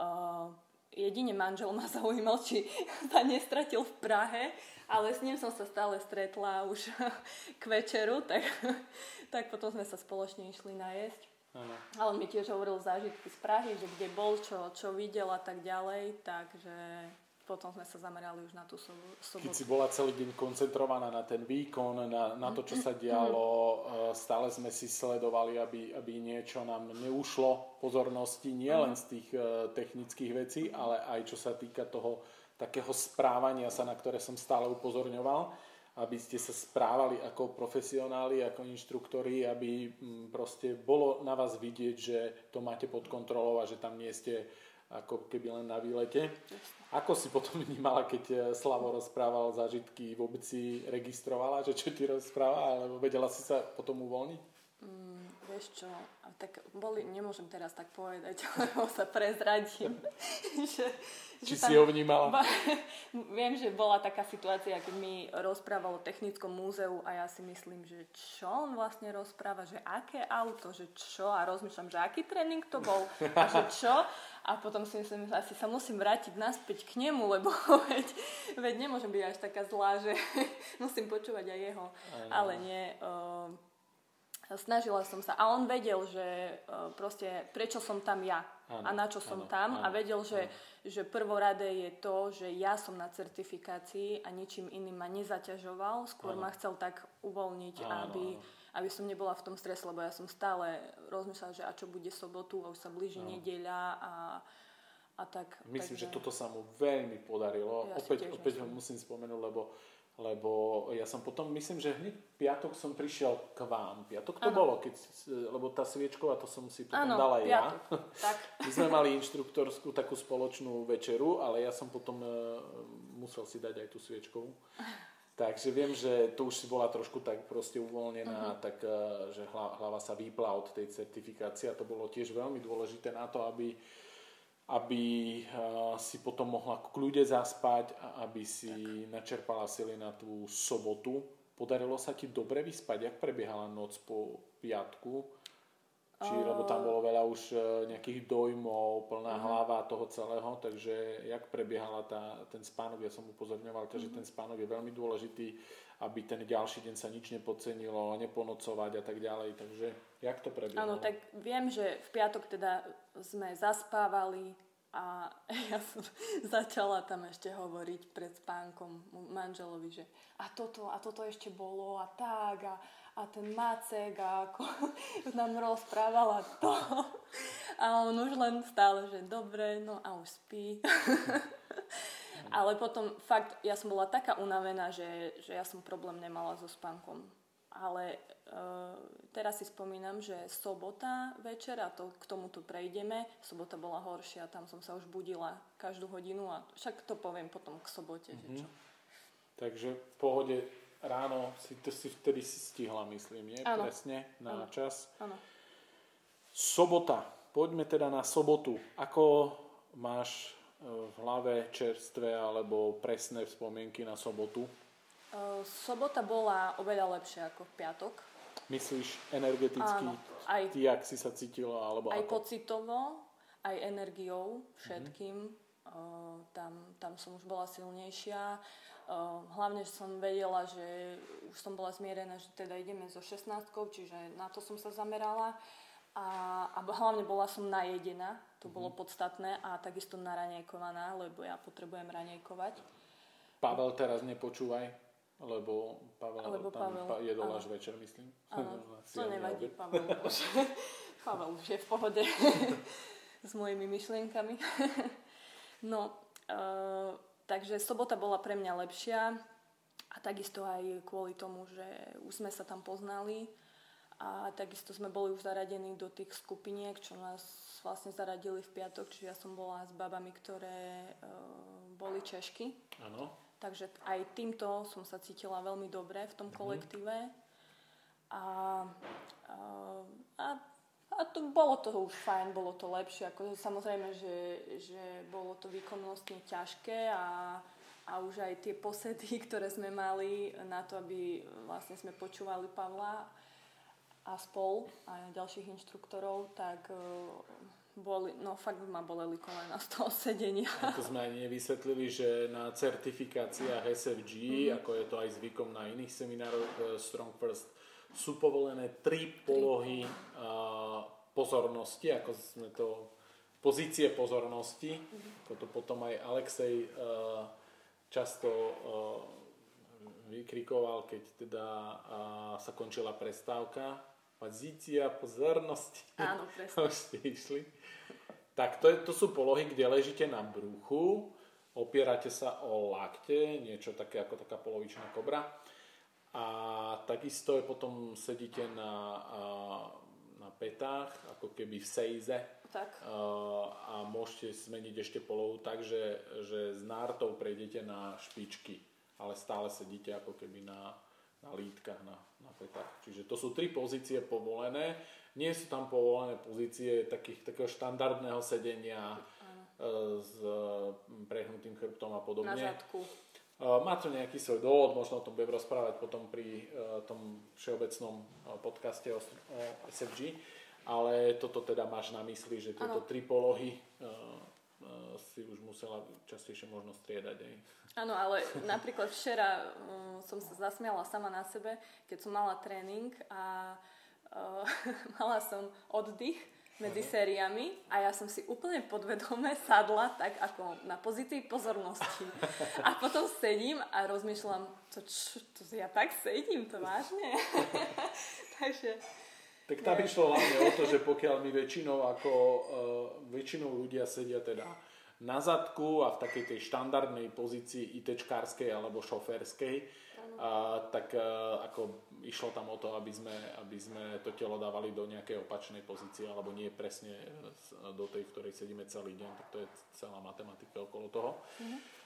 S2: Uh, jedine manžel ma zaujímal, či sa nestratil v Prahe, ale s ním som sa stále stretla už k večeru, tak, tak potom sme sa spoločne išli najesť. Ano. Ale on mi tiež hovoril zážitky z Prahy, že kde bol, čo, čo videl a tak ďalej, takže potom sme sa zamerali už na tú sobotu.
S1: Keď si bola celý deň koncentrovaná na ten výkon, na, na to, čo sa dialo, mm-hmm. stále sme si sledovali, aby, aby niečo nám neušlo pozornosti, nie len z tých uh, technických vecí, ale aj čo sa týka toho takého správania sa, na ktoré som stále upozorňoval, aby ste sa správali ako profesionáli, ako inštruktori, aby mm, proste bolo na vás vidieť, že to máte pod kontrolou a že tam nie ste ako keby len na výlete. Ako si potom vnímala, keď eh, Slavo rozprával zážitky, vôbec si registrovala, že čo ti rozpráva, alebo vedela si sa potom uvoľniť?
S2: Mm, vieš čo, tak boli, nemôžem teraz tak povedať, lebo sa prezradím.
S1: že, Či že si ho vnímala?
S2: Viem, že bola taká situácia, keď mi rozprával o technickom múzeu a ja si myslím, že čo on vlastne rozpráva, že aké auto, že čo a rozmýšľam, že aký tréning to bol a že čo a potom si myslím, že asi sa musím vrátiť naspäť k nemu, lebo veď, veď nemôžem byť až taká zlá, že musím počúvať aj jeho, aj, ale nie. Uh, snažila som sa. A on vedel, že uh, proste prečo som tam ja ano, a na čo som ano, tam. Ano, a vedel, že, že prvoradé je to, že ja som na certifikácii a ničím iným ma nezaťažoval. Skôr ano. ma chcel tak uvoľniť, ano, aby, ano. aby som nebola v tom strese, lebo ja som stále rozmýšľala, že a čo bude sobotu, a už sa blíži ano. nedeľa a a tak,
S1: Myslím, takže... že toto sa mu veľmi podarilo. Ja opäť opäť ho musím spomenúť, lebo lebo ja som potom, myslím, že hneď piatok som prišiel k vám. Piatok to ano. bolo, keď, lebo tá sviečková, to som si potom ano, dala piatok. ja. Tak. My sme mali inštruktorskú takú spoločnú večeru, ale ja som potom uh, musel si dať aj tú sviečkovú. Takže viem, že to už si bola trošku tak proste uvoľnená, uh-huh. tak uh, že hlava sa vypla od tej certifikácie a to bolo tiež veľmi dôležité na to, aby aby eh, si potom mohla kľude zaspať a aby si tak. načerpala sily na tú sobotu. Podarilo sa ti dobre vyspať? Jak prebiehala noc po piatku? Či, uh... lebo tam bolo veľa už eh, nejakých dojmov, plná uh-huh. hlava toho celého, takže jak prebiehala tá, ten spánok, ja som upozorňoval, že uh-huh. ten spánok je veľmi dôležitý aby ten ďalší deň sa nič nepodcenilo, neponocovať a tak ďalej. Takže jak to prebiehalo?
S2: Áno, tak viem, že v piatok teda sme zaspávali a ja som začala tam ešte hovoriť pred spánkom manželovi, že a toto, a toto ešte bolo a tak a, a ten Macek a ako nám rozprávala to. A on už len stále, že dobre, no a už spí. Ale potom fakt, ja som bola taká unavená, že, že ja som problém nemala so spánkom. Ale uh, teraz si spomínam, že sobota večer, a to, k tomu tu prejdeme, sobota bola horšia, tam som sa už budila každú hodinu a však to poviem potom k sobote. Mm-hmm. Že mhm. čo.
S1: Takže v pohode ráno si to si vtedy si stihla, myslím, nie? Ano. Presne, na ano. čas.
S2: Áno.
S1: Sobota. Poďme teda na sobotu. Ako máš v hlave čerstvé alebo presné spomienky na sobotu?
S2: Sobota bola oveľa lepšia ako v piatok.
S1: Myslíš energeticky? Áno, aj, ty, jak si sa cítila? Alebo
S2: aj
S1: ako?
S2: pocitovo, aj energiou, všetkým. Mm-hmm. tam, tam som už bola silnejšia. hlavne som vedela, že už som bola zmierená, že teda ideme so 16, čiže na to som sa zamerala. A, a hlavne bola som najedená, to bolo mhm. podstatné a takisto naranejkovaná, lebo ja potrebujem ranejkovať.
S1: Pavel teraz nepočúvaj, lebo Pavel
S2: lebo
S1: tam Pavel, jedol až večer, myslím.
S2: Áno, to nevadí, Pavel už, Pavel už je v pohode s mojimi myšlienkami. no, uh, takže sobota bola pre mňa lepšia a takisto aj kvôli tomu, že už sme sa tam poznali a takisto sme boli už zaradení do tých skupiniek, čo nás vlastne zaradili v piatok, čiže ja som bola s babami, ktoré uh, boli Češky.
S1: Áno.
S2: Takže aj týmto som sa cítila veľmi dobre v tom mm-hmm. kolektíve. A, a, a, a to, bolo to už fajn, bolo to lepšie. Ako, samozrejme, že, že bolo to výkonnostne ťažké a, a už aj tie posedy, ktoré sme mali na to, aby vlastne sme počúvali Pavla, a spol a ďalších inštruktorov, tak e, boli, no fakt ma boleli kolena z toho sedenia.
S1: To sme aj nevysvetlili, že na certifikáciách SFG, mm-hmm. ako je to aj zvykom na iných seminároch e, Strong First, sú povolené tri polohy a, pozornosti, ako sme to pozície pozornosti, ako to potom aj Alexej uh, často uh, vykrikoval, keď teda uh, sa končila prestávka. Pozícia pozornosti.
S2: Áno, presne.
S1: Už ste išli. Tak to, je, to sú polohy, kde ležíte na bruchu, opierate sa o lakte, niečo také ako taká polovičná kobra. A takisto je potom sedíte na, na petách, ako keby v sejze,
S2: tak.
S1: a môžete zmeniť ešte polohu tak, že, že z nártov prejdete na špičky, ale stále sedíte ako keby na, na lítkach, na, na petách. Čiže to sú tri pozície povolené. Nie sú tam povolené pozície takých, takého štandardného sedenia Áno. s prehnutým chrbtom a podobne.
S2: Na zadku.
S1: Má to nejaký svoj dôvod, možno o tom budem rozprávať potom pri tom všeobecnom podcaste o SFG. Ale toto teda máš na mysli, že tieto ano. tri polohy si už musela častejšie možno striedať. Aj.
S2: Áno, ale napríklad včera um, som sa zasmiala sama na sebe, keď som mala tréning a uh, mala som oddych medzi sériami a ja som si úplne podvedome sadla tak ako na pozícii pozornosti. A potom sedím a rozmýšľam, to, čo, to ja tak sedím, to vážne? Takže
S1: tak tam išlo hlavne o to, že pokiaľ my väčšinou ako uh, väčšinou ľudia sedia teda na zadku a v takej tej štandardnej pozícii ITčkárskej alebo šoférskej, a, tak a, ako išlo tam o to, aby sme, aby sme to telo dávali do nejakej opačnej pozície alebo nie presne do tej, v ktorej sedíme celý deň, tak to je celá matematika okolo toho. Mm-hmm.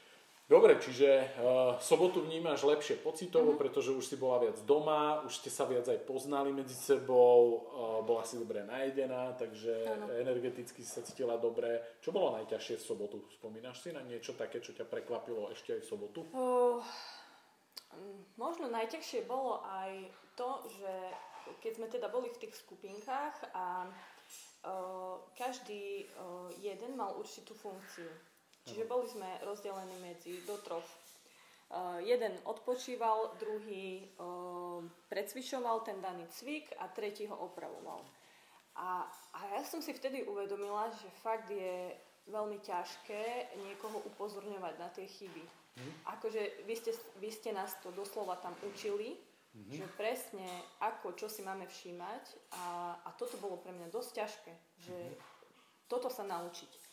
S1: Dobre, čiže uh, sobotu vnímaš lepšie pocitovo, mm-hmm. pretože už si bola viac doma, už ste sa viac aj poznali medzi sebou, uh, bola si dobre najedená, takže ano. energeticky sa cítila dobre. Čo bolo najťažšie v sobotu? Spomínaš si na niečo také, čo ťa prekvapilo ešte aj v sobotu? Uh,
S2: možno najťažšie bolo aj to, že keď sme teda boli v tých skupinkách a uh, každý uh, jeden mal určitú funkciu. Čiže boli sme rozdelení medzi do troch. Uh, jeden odpočíval, druhý uh, precvičoval ten daný cvik a tretí ho opravoval. A, a ja som si vtedy uvedomila, že fakt je veľmi ťažké niekoho upozorňovať na tie chyby. Mm. Akože vy ste, vy ste nás to doslova tam učili, mm-hmm. že presne ako, čo si máme všímať a, a toto bolo pre mňa dosť ťažké, že mm-hmm. toto sa naučiť.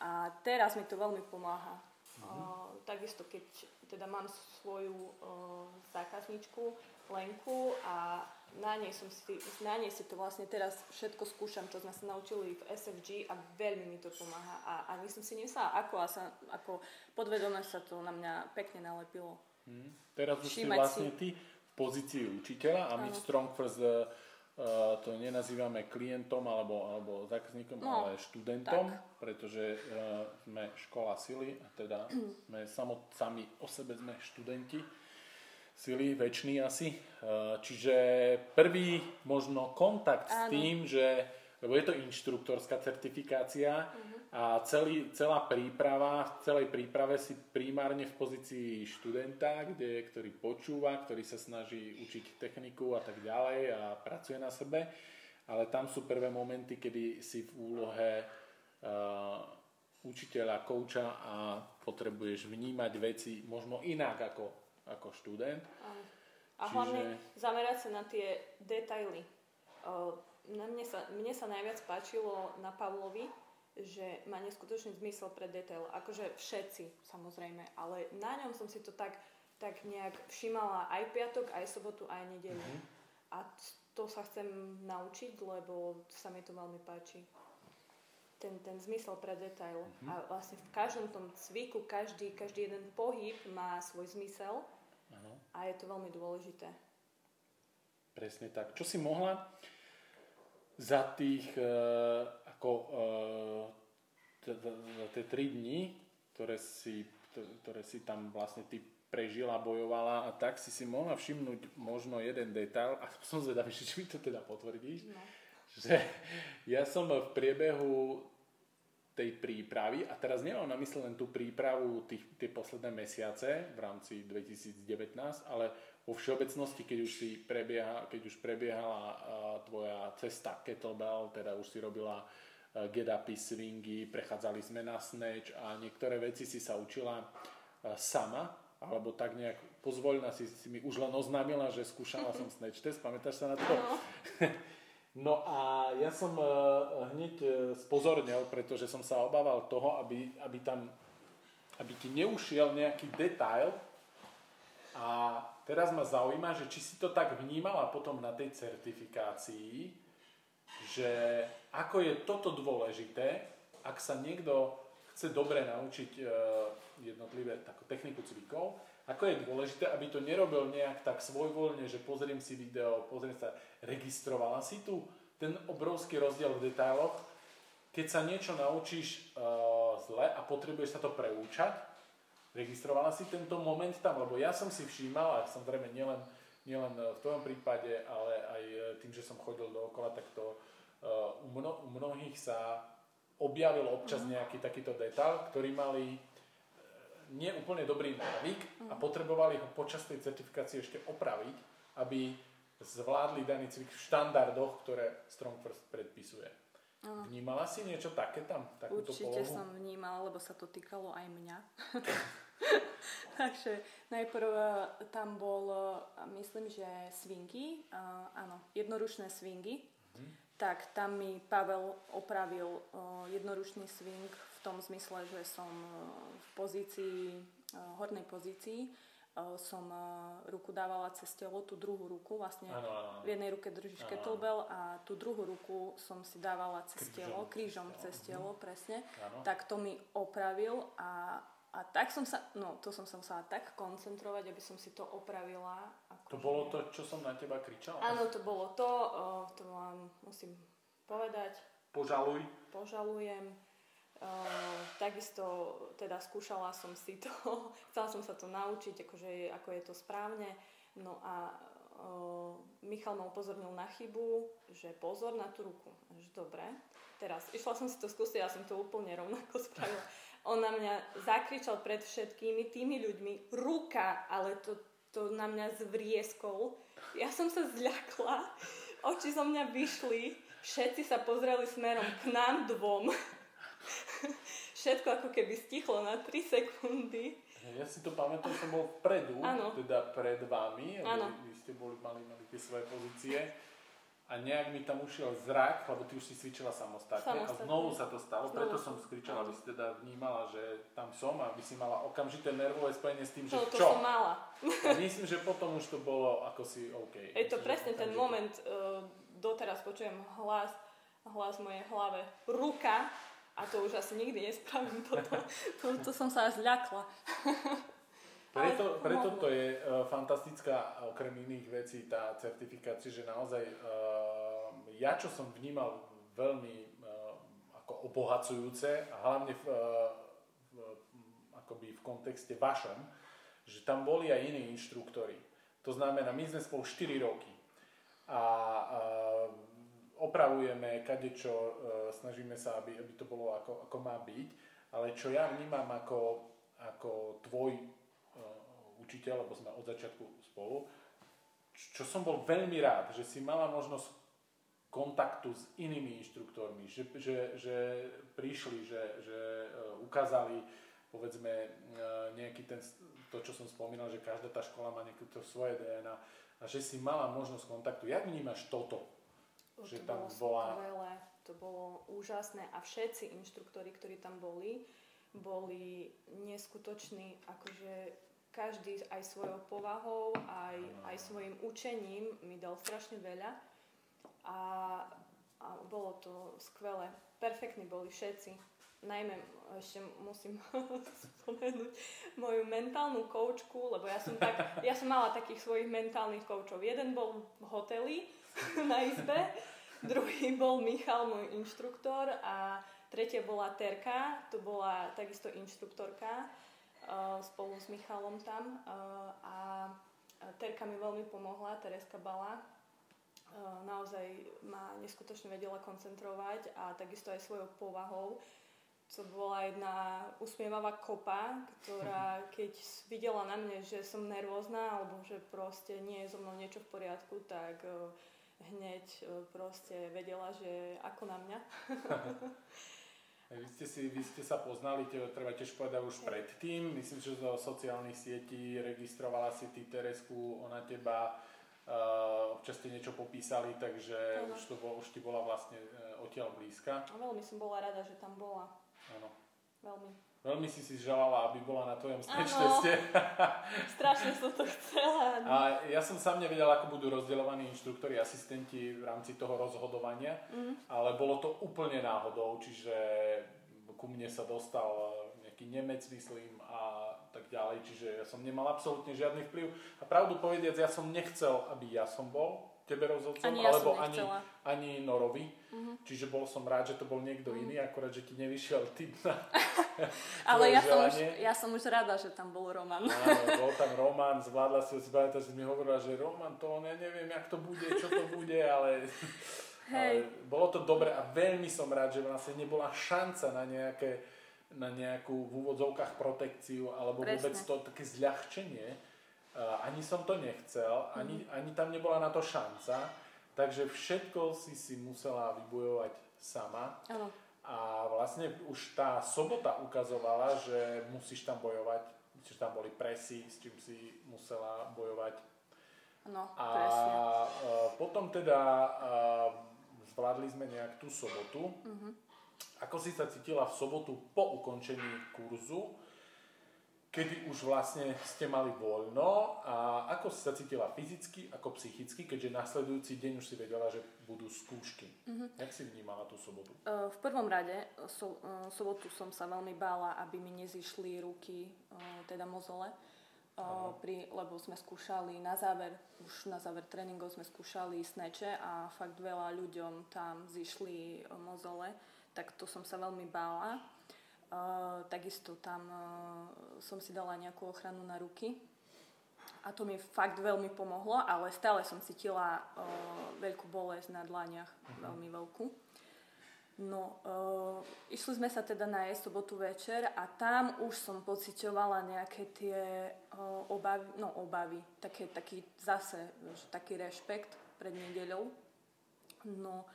S2: A teraz mi to veľmi pomáha. Uh-huh. Uh, takisto, keď teda mám svoju uh, zákazničku Lenku a na nej, som si, na nej si to vlastne teraz všetko skúšam, čo sme sa naučili v SFG a veľmi mi to pomáha. A, a myslím si, nemyslela ako, a sa, ako podvedome sa to na mňa pekne nalepilo.
S1: Hmm. Teraz už Všímať si vlastne si... ty v pozícii učiteľa a my v Strong First Uh, to nenazývame klientom alebo, alebo zákazníkom, no, ale študentom, tak. pretože uh, sme škola sily a teda sme samot, sami o sebe sme študenti sily, väčší asi. Uh, čiže prvý možno kontakt Áno. s tým, že lebo je to inštruktorská certifikácia uh-huh. A celý, celá príprava, v celej príprave si primárne v pozícii študenta, kde, ktorý počúva, ktorý sa snaží učiť techniku a tak ďalej a pracuje na sebe, ale tam sú prvé momenty, kedy si v úlohe uh, učiteľa, kouča a potrebuješ vnímať veci možno inak ako, ako študent.
S2: A Čiže... hlavne zamerať sa na tie detaily. Uh, na mne, sa, mne sa najviac páčilo na Pavlovi, že má neskutočný zmysel pre detail. Akože všetci, samozrejme, ale na ňom som si to tak, tak nejak všimala aj piatok, aj sobotu, aj nedelu. Mm-hmm. A to sa chcem naučiť, lebo sa mi to veľmi páči. Ten, ten zmysel pre detail. Mm-hmm. A vlastne v každom tom cviku, každý, každý jeden pohyb má svoj zmysel ano. a je to veľmi dôležité.
S1: Presne tak. Čo si mohla za tých e, ako e, za tie tri dni, ktoré si, ktoré si tam vlastne ty prežila, bojovala a tak si si mohla všimnúť možno jeden detail a som zvedavý, či mi to teda potvrdíš, no. že ja som v priebehu tej prípravy, a teraz nemám na mysle len tú prípravu tých, tie posledné mesiace v rámci 2019, ale vo všeobecnosti, keď už, si prebieha, keď už prebiehala uh, tvoja cesta kettlebell, teda už si robila uh, get-upy, swingy, prechádzali sme na snatch a niektoré veci si sa učila sama, alebo tak nejak pozvoľna si, si mi už len oznámila, že skúšala som snatch test, pamätáš sa na to? No. no a ja som hneď spozornil, pretože som sa obával toho, aby, aby tam aby ti neušiel nejaký detail a teraz ma zaujíma, že či si to tak vnímala potom na tej certifikácii, že ako je toto dôležité, ak sa niekto chce dobre naučiť uh, jednotlivé takú techniku cvikov, ako je dôležité, aby to nerobil nejak tak svojvoľne, že pozriem si video, pozriem sa, registrovala si tu ten obrovský rozdiel v detailoch, keď sa niečo naučíš uh, zle a potrebuješ sa to preúčať, registrovala si tento moment tam, lebo ja som si všímal, a samozrejme nielen, nielen v tvojom prípade, ale aj tým, že som chodil dookola, tak to uh, u, mno, u mnohých sa objavil občas uh-huh. nejaký takýto detail, ktorí mali nie úplne dobrý návyk a mhm. potrebovali ho počas tej certifikácie ešte opraviť, aby zvládli daný cvik v štandardoch, ktoré Strong First predpisuje. Uh-huh. Vnímala si niečo také tam?
S2: Určite polohu? som vnímala, lebo sa to týkalo aj mňa. Takže najprv eh, tam bol, eh, myslím, že swingy, uh, áno, jednorušné swingy. Mm-hmm. Tak tam mi Pavel opravil jednorušný swing v tom zmysle, že som v pozícii, hornej pozícii, som ruku dávala cez telo, tú druhú ruku, vlastne ano, ano. v jednej ruke držíš kettlebell a tú druhú ruku som si dávala cez krížom, telo, krížom cez telo, mm-hmm. presne. Ano. Tak to mi opravil a a tak som sa, no to som sa musela tak koncentrovať, aby som si to opravila.
S1: Ako to bolo to, čo som na teba kričala?
S2: Áno, to bolo to, uh, to vám musím povedať.
S1: Požaluj.
S2: Požalujem. Uh, takisto teda skúšala som si to, chcela som sa to naučiť, akože, ako je to správne. No a uh, Michal ma upozornil na chybu, že pozor na tú ruku. Že dobre. Teraz išla som si to skúsiť, ja som to úplne rovnako spravila. On na mňa zakričal pred všetkými tými ľuďmi, ruka, ale to, to na mňa zvrieskol. Ja som sa zľakla, oči zo mňa vyšli, všetci sa pozreli smerom k nám dvom. Všetko ako keby stichlo na 3 sekundy.
S1: Ja si to pamätám, som bol vpredu, ano. teda pred vami, vy ste boli, mali, mali tie svoje pozície a nejak mi tam ušiel zrak, lebo ty už si cvičila samostatne, samostatne. a znovu sa to stalo, znovu. preto som skričala, aby si teda vnímala, že tam som a aby si mala okamžité nervové spojenie s tým, že
S2: to, to
S1: čo?
S2: som mala.
S1: A myslím, že potom už to bolo ako si OK.
S2: Je to presne ten moment, uh, doteraz počujem hlas, hlas mojej hlave, ruka, a to už asi nikdy nespravím toto. to, to som sa zľakla.
S1: Preto, preto to je uh, fantastická, okrem iných vecí, tá certifikácia, že naozaj uh, ja, čo som vnímal veľmi uh, ako obohacujúce, a hlavne v, uh, v, akoby v kontexte vašom, že tam boli aj iní inštruktori. To znamená, my sme spolu 4 roky a uh, opravujeme kadečo, uh, snažíme sa, aby, aby to bolo ako, ako má byť, ale čo ja vnímam ako, ako tvoj učiteľ, lebo sme od začiatku spolu, čo som bol veľmi rád, že si mala možnosť kontaktu s inými inštruktormi, že, že, že prišli, že, že e, ukázali povedzme e, nejaký ten, to, čo som spomínal, že každá tá škola má nejaké to svoje DNA a že si mala možnosť kontaktu. Jak vnímaš toto?
S2: To že tam bolo bola... skvelé, to bolo úžasné a všetci inštruktori, ktorí tam boli, boli neskutoční, akože každý aj svojou povahou, aj, aj svojim učením mi dal strašne veľa a, a bolo to skvelé. Perfektní boli všetci. Najmä ešte musím spomenúť moju mentálnu koučku, lebo ja som, tak, ja som mala takých svojich mentálnych koučov. Jeden bol v hoteli na izbe, druhý bol Michal, môj inštruktor a tretia bola Terka, to bola takisto inštruktorka spolu s Michalom tam eh, a Terka mi veľmi pomohla, Tereska Bala. Eh, naozaj ma neskutočne vedela koncentrovať a takisto aj svojou povahou to bola jedna usmievavá kopa, ktorá keď videla na mne, že som nervózna alebo že proste nie je so mnou niečo v poriadku, tak hneď proste vedela, že ako na mňa.
S1: Vy ste, si, vy ste sa poznali, treba tiež povedať už predtým. Myslím, že zo sociálnych sietí registrovala si ty Teresku, ona teba, uh, občas ste niečo popísali, takže už, to bol, už ti bola vlastne uh, odtiaľ blízka.
S2: A veľmi som bola rada, že tam bola.
S1: Áno.
S2: Veľmi.
S1: Veľmi si si želala, aby bola na tvojom stage
S2: strašne som to chcela.
S1: A ja som sám nevedel, ako budú rozdeľovaní inštruktori, asistenti v rámci toho rozhodovania, mm. ale bolo to úplne náhodou, čiže ku mne sa dostal nejaký Nemec, myslím, a tak ďalej, čiže ja som nemal absolútne žiadny vplyv. A pravdu povediac, ja som nechcel, aby ja som bol tebe rozhodcom,
S2: ani ja
S1: alebo ani, ani Norovi. Uh-huh. Čiže bol som rád, že to bol niekto uh-huh. iný, akorát, že ti nevyšiel typ na
S2: Ale ja som, už, ja som už rada, že tam bol Roman.
S1: Áno, bol tam Roman, zvládla si ho že mi hovorila, že Roman, to ja neviem, jak to bude, čo to bude, ale... Hej. ale bolo to dobre a veľmi som rád, že vlastne nebola šanca na nejaké na nejakú v úvodzovkách protekciu alebo Presne. vôbec to také zľahčenie ani som to nechcel, ani, mm. ani tam nebola na to šanca, takže všetko si si musela vybojovať sama.
S2: Ano.
S1: A vlastne už tá sobota ukazovala, že musíš tam bojovať, že tam boli presy, s čím si musela bojovať.
S2: No,
S1: a presne. potom teda zvládli sme nejak tú sobotu. Mm-hmm. Ako si sa cítila v sobotu po ukončení kurzu? Kedy už vlastne ste mali voľno a ako si sa cítila fyzicky, ako psychicky, keďže nasledujúci deň už si vedela, že budú skúšky. Mm-hmm. Jak si vnímala tú sobotu?
S2: Uh, v prvom rade, so, uh, sobotu som sa veľmi bála, aby mi nezišli ruky, uh, teda mozole, pri, lebo sme skúšali na záver, už na záver tréningov sme skúšali sneče a fakt veľa ľuďom tam zišli mozole, tak to som sa veľmi bála. Takisto tam uh, som si dala nejakú ochranu na ruky a to mi fakt veľmi pomohlo, ale stále som cítila uh, veľkú bolesť na dlaniach, uh-huh. veľmi veľkú. No, uh, išli sme sa teda na jej sobotu večer a tam už som pociťovala nejaké tie uh, obavy, no obavy, také, taký zase, taký rešpekt pred nedeľou. No,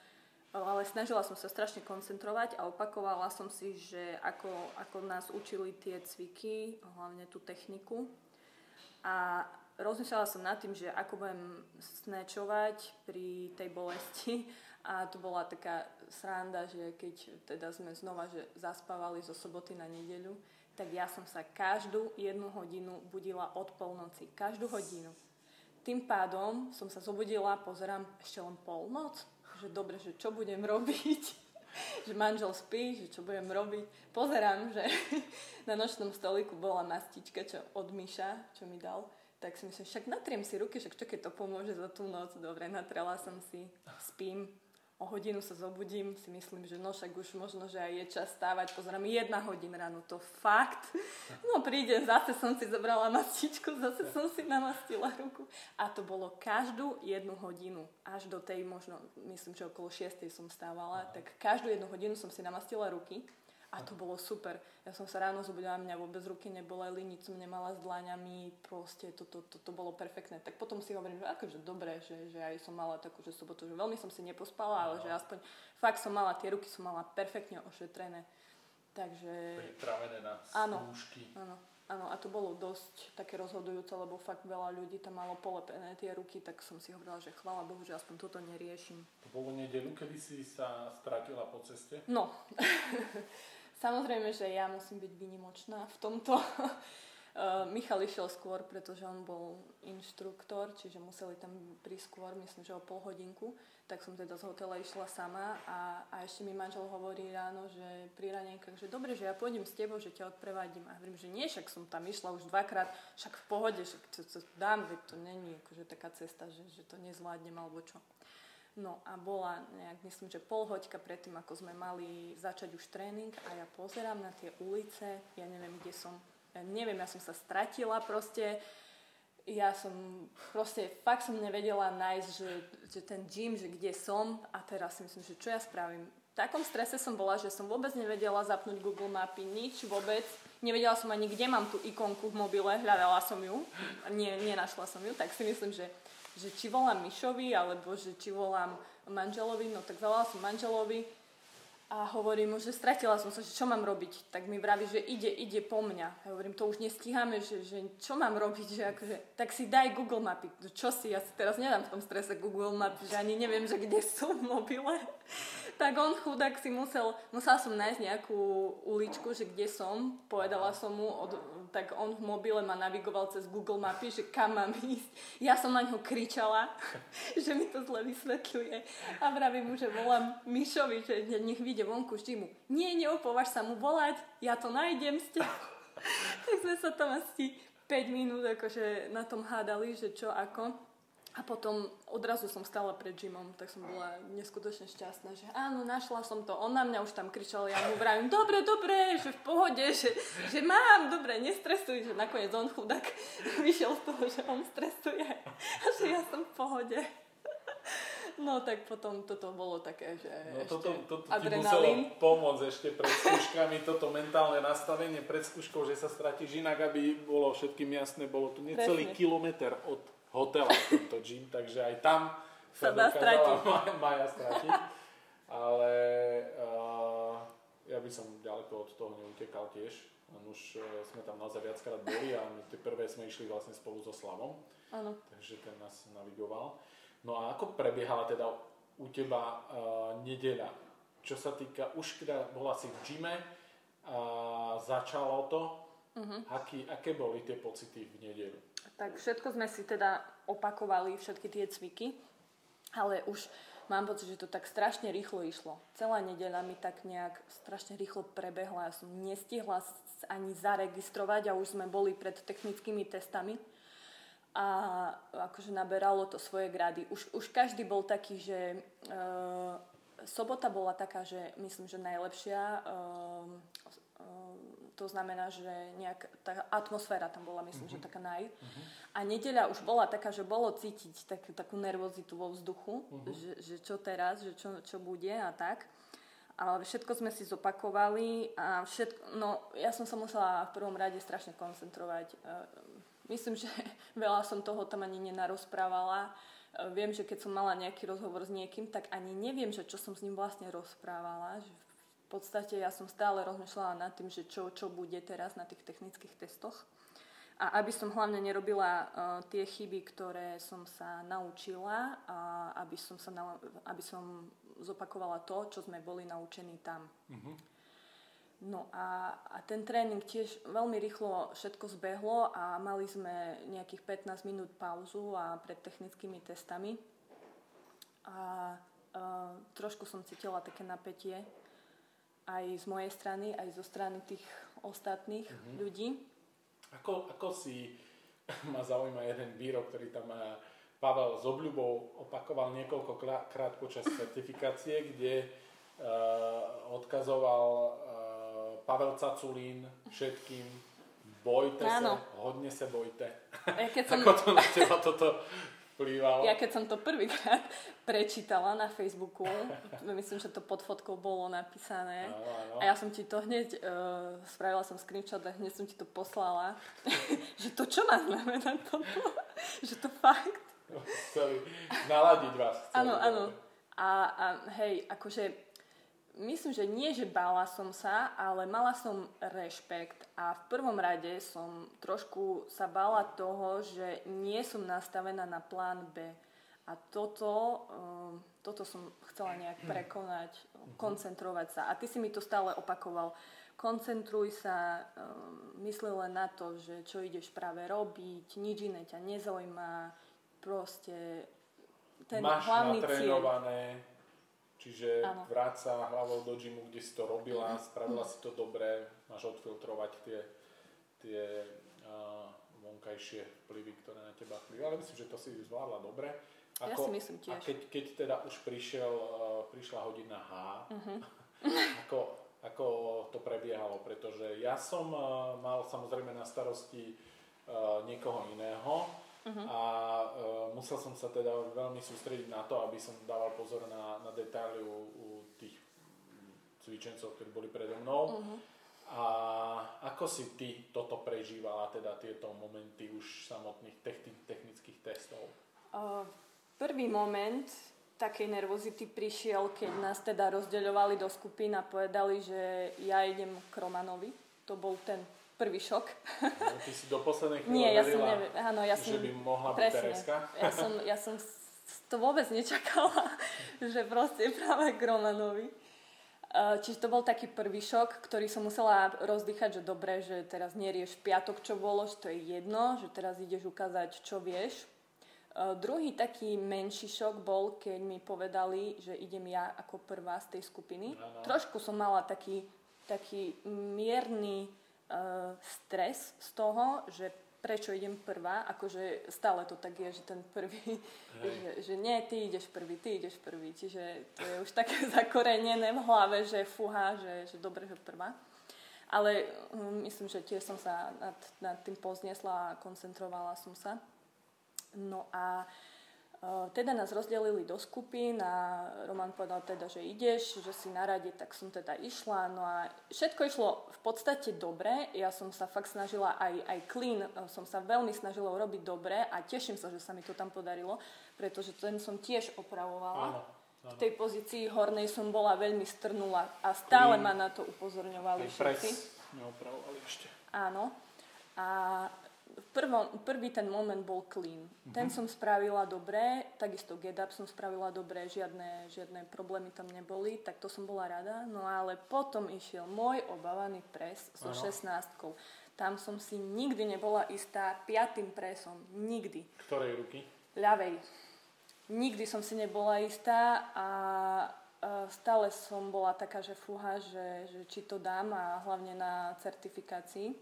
S2: ale snažila som sa strašne koncentrovať a opakovala som si, že ako, ako nás učili tie cviky, hlavne tú techniku. A rozmýšľala som nad tým, že ako budem snečovať pri tej bolesti. A to bola taká sranda, že keď teda sme znova že zaspávali zo soboty na nedeľu, tak ja som sa každú jednu hodinu budila od polnoci. Každú hodinu. Tým pádom som sa zobudila, pozerám ešte len polnoc, že dobre, že čo budem robiť, že manžel spí, že čo budem robiť. Pozerám, že na nočnom stoliku bola mastička čo od Miša, čo mi dal. Tak si myslím, však natriem si ruky, však čo keď to pomôže za tú noc. Dobre, natrela som si, spím, o hodinu sa zobudím, si myslím, že no však už možno, že aj je čas stávať, pozerám, jedna hodina ráno, to fakt. No príde, zase som si zobrala mastičku, zase som si namastila ruku. A to bolo každú jednu hodinu, až do tej možno, myslím, že okolo 6 som stávala, tak každú jednu hodinu som si namastila ruky a to bolo super. Ja som sa ráno zobudila, mňa vôbec ruky neboleli, nič som nemala s dlaňami, proste to, to, to, to bolo perfektné. Tak potom si hovorím, že akože dobre, že, že aj som mala takú, že sobotu, že veľmi som si nepospala, ale že aspoň fakt som mala, tie ruky som mala perfektne ošetrené. Takže...
S1: Pripravené na skúšky.
S2: Áno, áno, a to bolo dosť také rozhodujúce, lebo fakt veľa ľudí tam malo polepené tie ruky, tak som si hovorila, že chvála Bohu, že aspoň toto neriešim.
S1: To bolo nedelu, kedy si sa stratila po ceste?
S2: No. Samozrejme, že ja musím byť výnimočná v tomto. Uh, Michal išiel skôr, pretože on bol inštruktor, čiže museli tam prísť skôr, myslím, že o pol hodinku. Tak som teda z hotela išla sama a, a ešte mi manžel hovorí ráno, že pri ranenkách, že dobre, že ja pôjdem s tebou, že ťa odprevadím. A hovorím, že nie, však som tam išla už dvakrát, však v pohode, však to, to dám, veď to není akože taká cesta, že, že to nezvládnem alebo čo. No a bola nejak, myslím, že pol hoďka predtým, ako sme mali začať už tréning a ja pozerám na tie ulice, ja neviem, kde som, ja neviem, ja som sa stratila proste, ja som proste, fakt som nevedela nájsť, že, že ten gym, že kde som a teraz si myslím, že čo ja spravím. V takom strese som bola, že som vôbec nevedela zapnúť Google Mapy, nič vôbec. Nevedela som ani, kde mám tú ikonku v mobile, hľadala som ju, nie, nenašla som ju, tak si myslím, že že či volám Mišovi, alebo že či volám manželovi, no tak zavolala som manželovi a hovorím mu, že stratila som sa, že čo mám robiť. Tak mi vraví, že ide, ide po mňa. Ja hovorím, to už nestíhame, že, že čo mám robiť, že akože, tak si daj Google mapy. Čo si, ja si teraz nedám v tom strese Google mapy, že ani neviem, že kde sú mobile tak on chudák si musel, musela som nájsť nejakú uličku, že kde som, povedala som mu, od, tak on v mobile ma navigoval cez Google mapy, že kam mám ísť. Ja som na ňo kričala, že mi to zle vysvetľuje a vravím mu, že volám Mišovi, že nech vyjde vonku, vždy mu, nie, neopovaž sa mu volať, ja to nájdem ste. tak sme sa tam asi 5 minút akože na tom hádali, že čo ako. A potom odrazu som stala pred Jimom, tak som bola neskutočne šťastná, že áno, našla som to. On na mňa už tam kričal, ja mu vravím, dobre, dobre, že v pohode, že, že mám, dobre, nestresuj, že nakoniec on chudák vyšiel z toho, že on stresuje a že ja som v pohode. No tak potom toto bolo také, že no, toto, toto ti muselo
S1: pomôcť ešte pred skúškami, toto mentálne nastavenie pred skúškou, že sa stratíš inak, aby bolo všetkým jasné, bolo tu necelý Presne. kilometr od hotela tento gym, takže aj tam
S2: sa, sa dá stratiť.
S1: Maja stratiť. Ale uh, ja by som ďaleko od toho neutekal tiež. Len už uh, sme tam naozaj viackrát boli a my tie prvé sme išli vlastne spolu so Slavom.
S2: Áno.
S1: Takže ten nás navigoval. No a ako prebiehala teda u teba uh, nedeľa? Čo sa týka, už teda bola si v gyme a začalo to. Uh-huh. Aký, aké boli tie pocity v nedeľu?
S2: Tak všetko sme si teda opakovali, všetky tie cviky, ale už mám pocit, že to tak strašne rýchlo išlo. Celá nedeľa mi tak nejak strašne rýchlo prebehla. Ja som nestihla ani zaregistrovať a už sme boli pred technickými testami a akože naberalo to svoje grady. Už, už každý bol taký, že e, sobota bola taká, že myslím, že najlepšia. E, to znamená, že nejak, tá atmosféra tam bola, myslím, uh-huh. že mhm. taká naj. Uh-huh. A nedeľa už bola taká, že bolo cítiť tak, takú nervozitu vo vzduchu, uh-huh. že, že čo teraz, že čo, čo bude a tak. Ale všetko sme si zopakovali a všetko, no ja som sa musela v prvom rade strašne koncentrovať. E, myslím, že veľa som toho tam ani nenarozprávala. E, viem, že keď som mala nejaký rozhovor s niekým, tak ani neviem, že čo som s ním vlastne rozprávala. Že podstate ja som stále rozmýšľala nad tým, že čo, čo bude teraz na tých technických testoch. A aby som hlavne nerobila uh, tie chyby, ktoré som sa naučila a aby som, sa na, aby som zopakovala to, čo sme boli naučení tam. Uh-huh. No a, a ten tréning tiež veľmi rýchlo všetko zbehlo a mali sme nejakých 15 minút pauzu a pred technickými testami. A uh, trošku som cítila také napätie, aj z mojej strany, aj zo strany tých ostatných mm-hmm. ľudí.
S1: Ako, ako si, ma zaujíma jeden výrok, ktorý tam má Pavel s obľubou opakoval niekoľkokrát počas certifikácie, kde uh, odkazoval uh, Pavel Caculín všetkým bojte Áno. sa, hodne sa bojte. Ja keď som... Ako to na teba toto vplývalo.
S2: Ja keď som to prvýkrát prečítala na Facebooku, myslím, že to pod fotkou bolo napísané áno, áno. a ja som ti to hneď, uh, spravila som screenshot a hneď som ti to poslala, že to čo má znamená toto? že to fakt?
S1: Chceli naladiť vás.
S2: Áno, áno. A, a hej, akože myslím, že nie, že bála som sa, ale mala som rešpekt a v prvom rade som trošku sa bála toho, že nie som nastavená na plán B. A toto, um, toto som chcela nejak prekonať, koncentrovať sa. A ty si mi to stále opakoval. Koncentruj sa, um, mysli len na to, že čo ideš práve robiť, nič iné ťa nezaujíma, proste ten
S1: Máš hlavný cieľ Čiže ano. vráť sa hlavou do gymu, kde si to robila, mm-hmm. spravila si to dobre, máš odfiltrovať tie, tie uh, vonkajšie vplyvy, ktoré na teba vplyvajú. Ale myslím, že to si zvládla dobre.
S2: Ako, ja si myslím tiež.
S1: A keď, keď teda už prišiel, uh, prišla hodina H, mm-hmm. ako, ako to prebiehalo? Pretože ja som uh, mal samozrejme na starosti uh, niekoho iného, Uh-huh. A uh, musel som sa teda veľmi sústrediť na to, aby som dával pozor na, na detaily u, u tých cvičencov, ktorí boli predo mnou. Uh-huh. A ako si ty toto prežívala, teda tieto momenty už samotných techni- technických testov?
S2: Uh, prvý moment takej nervozity prišiel, keď nás teda rozdeľovali do skupín a povedali, že ja idem k Romanovi. To bol ten prvý šok.
S1: No, ty si do poslednej chvíle
S2: Nie, ja
S1: verila,
S2: som nevie, áno, ja som,
S1: že by mohla byť
S2: presne,
S1: Tereska.
S2: Ja som, ja som to vôbec nečakala, že proste práve k Romanovi. Uh, Čiže to bol taký prvý šok, ktorý som musela rozdýchať, že dobre, že teraz nerieš piatok, čo bolo, že to je jedno, že teraz ideš ukázať, čo vieš. Uh, druhý taký menší šok bol, keď mi povedali, že idem ja ako prvá z tej skupiny.
S1: Áno.
S2: Trošku som mala taký, taký mierny stres z toho, že prečo idem prvá, akože stále to tak je, že ten prvý, že, že nie, ty ideš prvý, ty ideš prvý, čiže to je už také zakorenené v hlave, že fúha, že, že dobre, že prvá. Ale um, myslím, že tiež som sa nad, nad tým pozniesla a koncentrovala som sa. No a uh, teda nás rozdelili do skupín a Roman povedal teda, že ideš, že si na rade, tak som teda išla. No a všetko išlo v podstate dobre. Ja som sa fakt snažila aj, aj clean, uh, som sa veľmi snažila urobiť dobre a teším sa, že sa mi to tam podarilo, pretože ten som tiež opravovala.
S1: Áno.
S2: V tej pozícii hornej som bola veľmi strnula a stále ma na to upozorňovali všetci.
S1: neopravovali ešte.
S2: Áno. A v prvom, prvý ten moment bol clean. Ten som spravila dobre, takisto get up som spravila dobre, žiadne, žiadne problémy tam neboli, tak to som bola rada. No ale potom išiel môj obávaný pres so
S1: Áno.
S2: 16 Tam som si nikdy nebola istá piatým presom. Nikdy.
S1: Ktorej ruky?
S2: ľavej. Nikdy som si nebola istá a a stále som bola taká, že fúha, že, že či to dám a hlavne na certifikácii.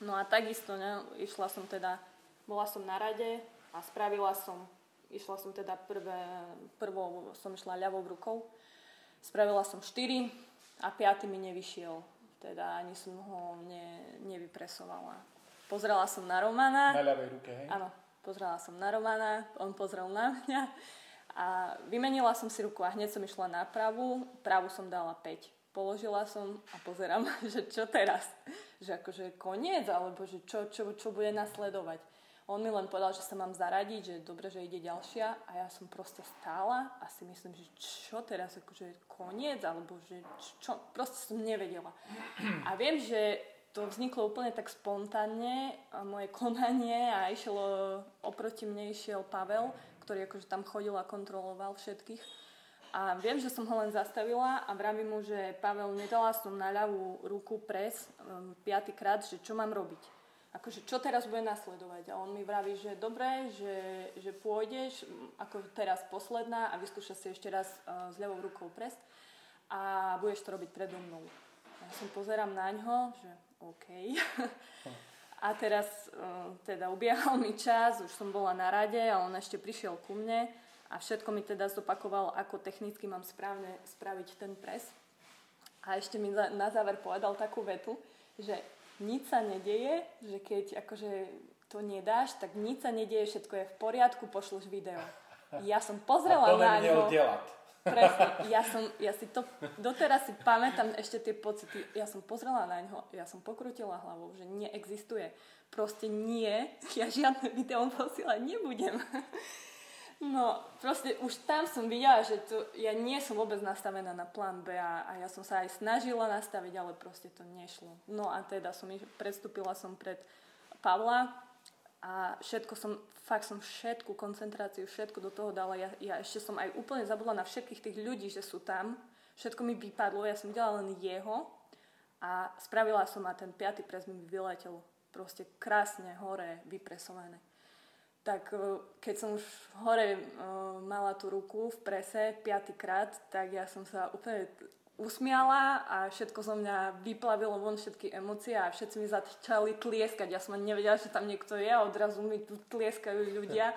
S2: No a takisto, ne, išla som teda, bola som na rade a spravila som, išla som teda prvé, prvou som išla ľavou rukou, spravila som 4 a piaty mi nevyšiel. Teda ani som ho ne, nevypresovala. Pozrela som na Romana.
S1: Na ľavej ruke, hej?
S2: Áno, pozrela som na Romana, on pozrel na mňa a vymenila som si ruku a hneď som išla na pravú, pravú som dala 5. Položila som a pozerám, že čo teraz? Že akože koniec, alebo že čo, čo, čo bude nasledovať. On mi len povedal, že sa mám zaradiť, že dobre, že ide ďalšia a ja som proste stála a si myslím, že čo teraz, akože koniec, alebo že čo, proste som nevedela. A viem, že to vzniklo úplne tak spontánne, a moje konanie a išlo, oproti mne išiel Pavel, ktorý akože tam chodil a kontroloval všetkých. A viem, že som ho len zastavila a vravím mu, že Pavel, nedala som na ľavú ruku pres um, piatýkrát, že čo mám robiť. Akože čo teraz bude nasledovať. A on mi vraví, že dobre, že, že pôjdeš, ako teraz posledná a vyskúša si ešte raz uh, s ľavou rukou pres a budeš to robiť predo mnou. Ja som pozerám na ňo, že OK. A teraz uh, teda ubiehal mi čas, už som bola na rade a on ešte prišiel ku mne a všetko mi teda zopakoval, ako technicky mám správne spraviť ten pres. A ešte mi na záver povedal takú vetu, že nič sa nedeje, že keď akože to nedáš, tak nič sa nedeje, všetko je v poriadku, pošleš video. Ja som pozrela
S1: a
S2: na ňo. Presne, ja, som, ja si to, doteraz si pamätám ešte tie pocity. Ja som pozrela na ňo, ja som pokrutila hlavou, že neexistuje. Proste nie, ja žiadne video posielať nebudem. No, proste už tam som videla, že to, ja nie som vôbec nastavená na plán B a, a ja som sa aj snažila nastaviť, ale proste to nešlo. No a teda som, iš- predstúpila som pred Pavla a všetko som, fakt som všetku koncentráciu, všetko do toho dala. Ja, ja ešte som aj úplne zabudla na všetkých tých ľudí, že sú tam. Všetko mi vypadlo, ja som videla len jeho a spravila som a ten piatý pres mi vyletel proste krásne hore, vypresované. Tak e, keď som už hore uh, mala tú ruku v prese piatýkrát, tak ja som sa úplne usmiala a všetko zo mňa vyplavilo von všetky emócie a všetci mi začali tlieskať. Ja som ani nevedela, že tam niekto je a odrazu mi tu tlieskajú ľudia.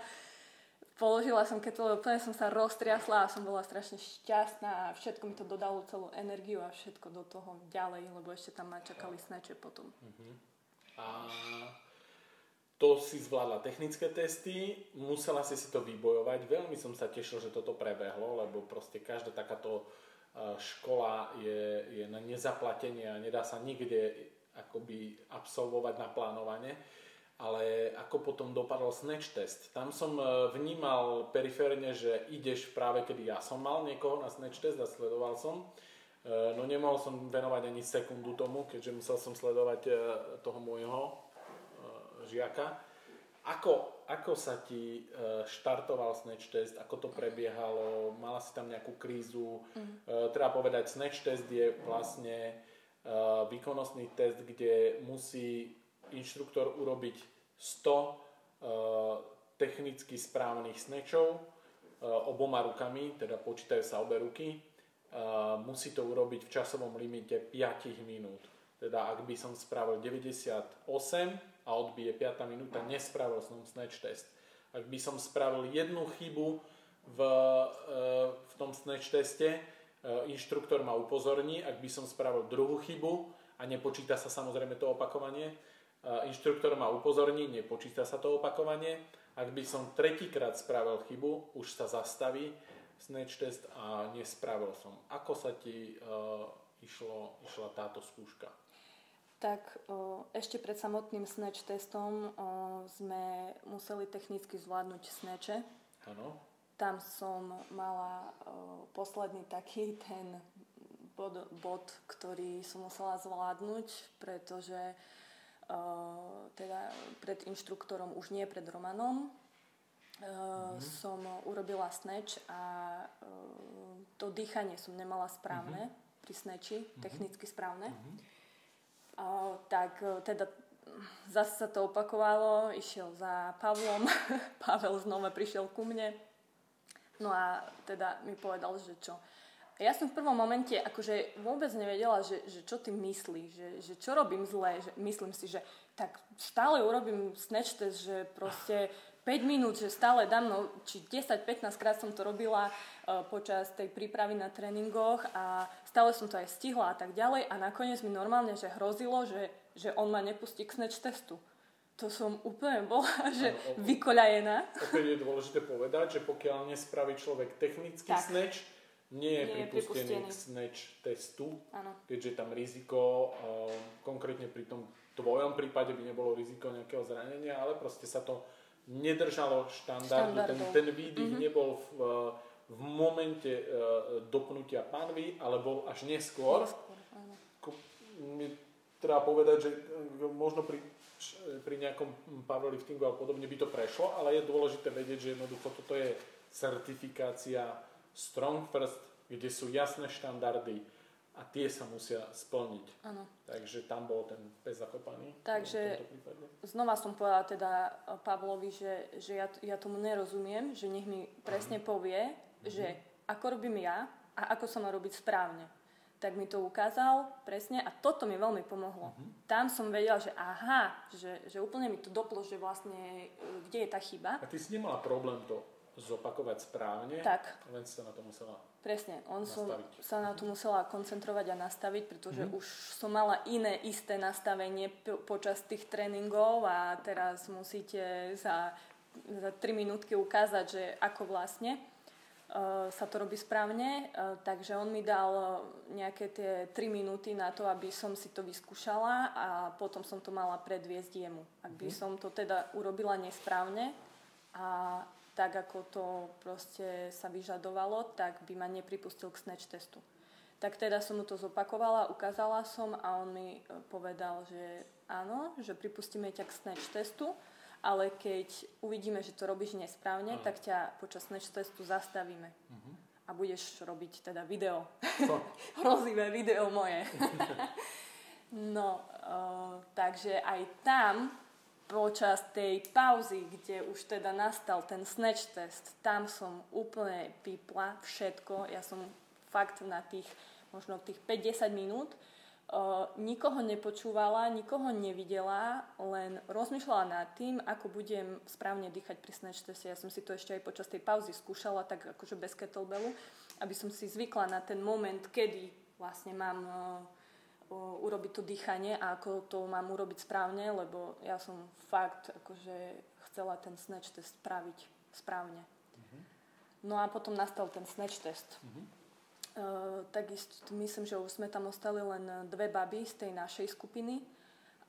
S2: Položila som kettlebell, úplne som sa roztriasla a som bola strašne šťastná a všetko mi to dodalo celú energiu a všetko do toho ďalej, lebo ešte tam ma čakali sneče potom.
S1: A to si zvládla technické testy, musela si si to vybojovať. Veľmi som sa tešil, že toto prebehlo, lebo proste každá takáto e, škola je, je na nezaplatenie a nedá sa nikde akoby absolvovať na plánovanie. ale ako potom dopadol snatch test. Tam som e, vnímal periférne, že ideš práve kedy ja som mal niekoho na snatch test a sledoval som. E, no nemohol som venovať ani sekundu tomu, keďže musel som sledovať toho môjho žiaka. Ako, ako sa ti štartoval snatch test, ako to prebiehalo, mala si tam nejakú krízu. Mm. Treba povedať, snatch test je vlastne výkonnostný test, kde musí inštruktor urobiť 100 uh, technicky správnych snečov oboma rukami, teda počítajú sa obe ruky. Musí to urobiť v časovom limite 5 minút. Teda ak by som spravil 98 a odbije 5 minúta, nespravil som snatch test. Ak by som spravil jednu chybu v, v tom snatch teste, inštruktor ma upozorní, ak by som spravil druhú chybu a nepočíta sa samozrejme to opakovanie, inštruktor ma upozorní, nepočíta sa to opakovanie. Ak by som tretíkrát spravil chybu, už sa zastaví snatch test a nespravil som. Ako sa ti uh, išlo, išla táto skúška?
S2: Tak ešte pred samotným snatch testom sme museli technicky zvládnuť snatche.
S1: Áno.
S2: Tam som mala posledný taký ten bod, bod, ktorý som musela zvládnuť, pretože teda pred inštruktorom, už nie pred Romanom. Mm-hmm. Som urobila snatch a to dýchanie som nemala správne mm-hmm. pri snatchi, mm-hmm. technicky správne. Mm-hmm. Tak teda zase sa to opakovalo, išiel za Pavlom, Pavel znova prišiel ku mne. No a teda mi povedal, že čo, ja som v prvom momente akože vôbec nevedela, že, že čo ty myslíš, že, že čo robím zle, že myslím si, že tak stále urobím snatch test, že proste 5 minút, že stále dám, no, či 10-15 krát som to robila počas tej prípravy na tréningoch a stále som to aj stihla a tak ďalej a nakoniec mi normálne, že hrozilo, že, že on ma nepustí k snatch testu. To som úplne bola, že ano, vykoľajená.
S1: Opäť je dôležité povedať, že pokiaľ nespraví človek technický tak. snatch, nie je nie pripustený, k snatch testu, ano. keďže tam riziko, uh, konkrétne pri tom tvojom prípade by nebolo riziko nejakého zranenia, ale proste sa to nedržalo štandardu, ten, ten výdych mm-hmm. nebol v, v momente uh, dopnutia panvy, ale bol až neskôr. neskôr mi treba povedať, že e, možno pri, pri nejakom powerliftingu a podobne by to prešlo, ale je dôležité vedieť, že jednoducho toto je certifikácia Strong First, kde sú jasné štandardy a tie sa musia splniť.
S2: Ano.
S1: Takže tam bol ten pes zakopaný.
S2: Takže znova som povedala teda Pavlovi, že, že ja, ja tomu nerozumiem, že nech mi presne povie, uh-huh. že ako robím ja a ako sa má robiť správne. Tak mi to ukázal presne a toto mi veľmi pomohlo. Uh-huh. Tam som vedela, že aha, že, že úplne mi to doplo, že vlastne e, kde je tá chyba.
S1: A ty si nemala problém to zopakovať správne,
S2: tak.
S1: len si sa na to musela
S2: Presne, on som sa na to musela koncentrovať a nastaviť, pretože mm. už som mala iné isté nastavenie p- počas tých tréningov a teraz musíte za, za 3 minútky ukázať, že ako vlastne sa to robí správne. Uh, takže on mi dal nejaké tie 3 minúty na to, aby som si to vyskúšala a potom som to mala predviesť jemu. Ak by mm. som to teda urobila nesprávne a tak, ako to proste sa vyžadovalo, tak by ma nepripustil k snatch testu. Tak teda som mu to zopakovala, ukázala som a on mi e, povedal, že áno, že pripustíme ťa k snatch testu, ale keď uvidíme, že to robíš nesprávne, uh-huh. tak ťa počas snatch testu zastavíme. Uh-huh. A budeš robiť teda video. Hrozivé video moje. no, uh, takže aj tam počas tej pauzy, kde už teda nastal ten snatch test, tam som úplne pípla všetko. Ja som fakt na tých možno tých 5-10 minút uh, nikoho nepočúvala, nikoho nevidela, len rozmýšľala nad tým, ako budem správne dýchať pri snatch teste. Ja som si to ešte aj počas tej pauzy skúšala, tak akože bez kettlebellu, aby som si zvykla na ten moment, kedy vlastne mám uh, urobiť to dýchanie a ako to mám urobiť správne, lebo ja som fakt akože chcela ten snatch test spraviť správne. Uh-huh. No a potom nastal ten snatch test. Uh-huh. Uh, takisto myslím, že už sme tam ostali len dve baby z tej našej skupiny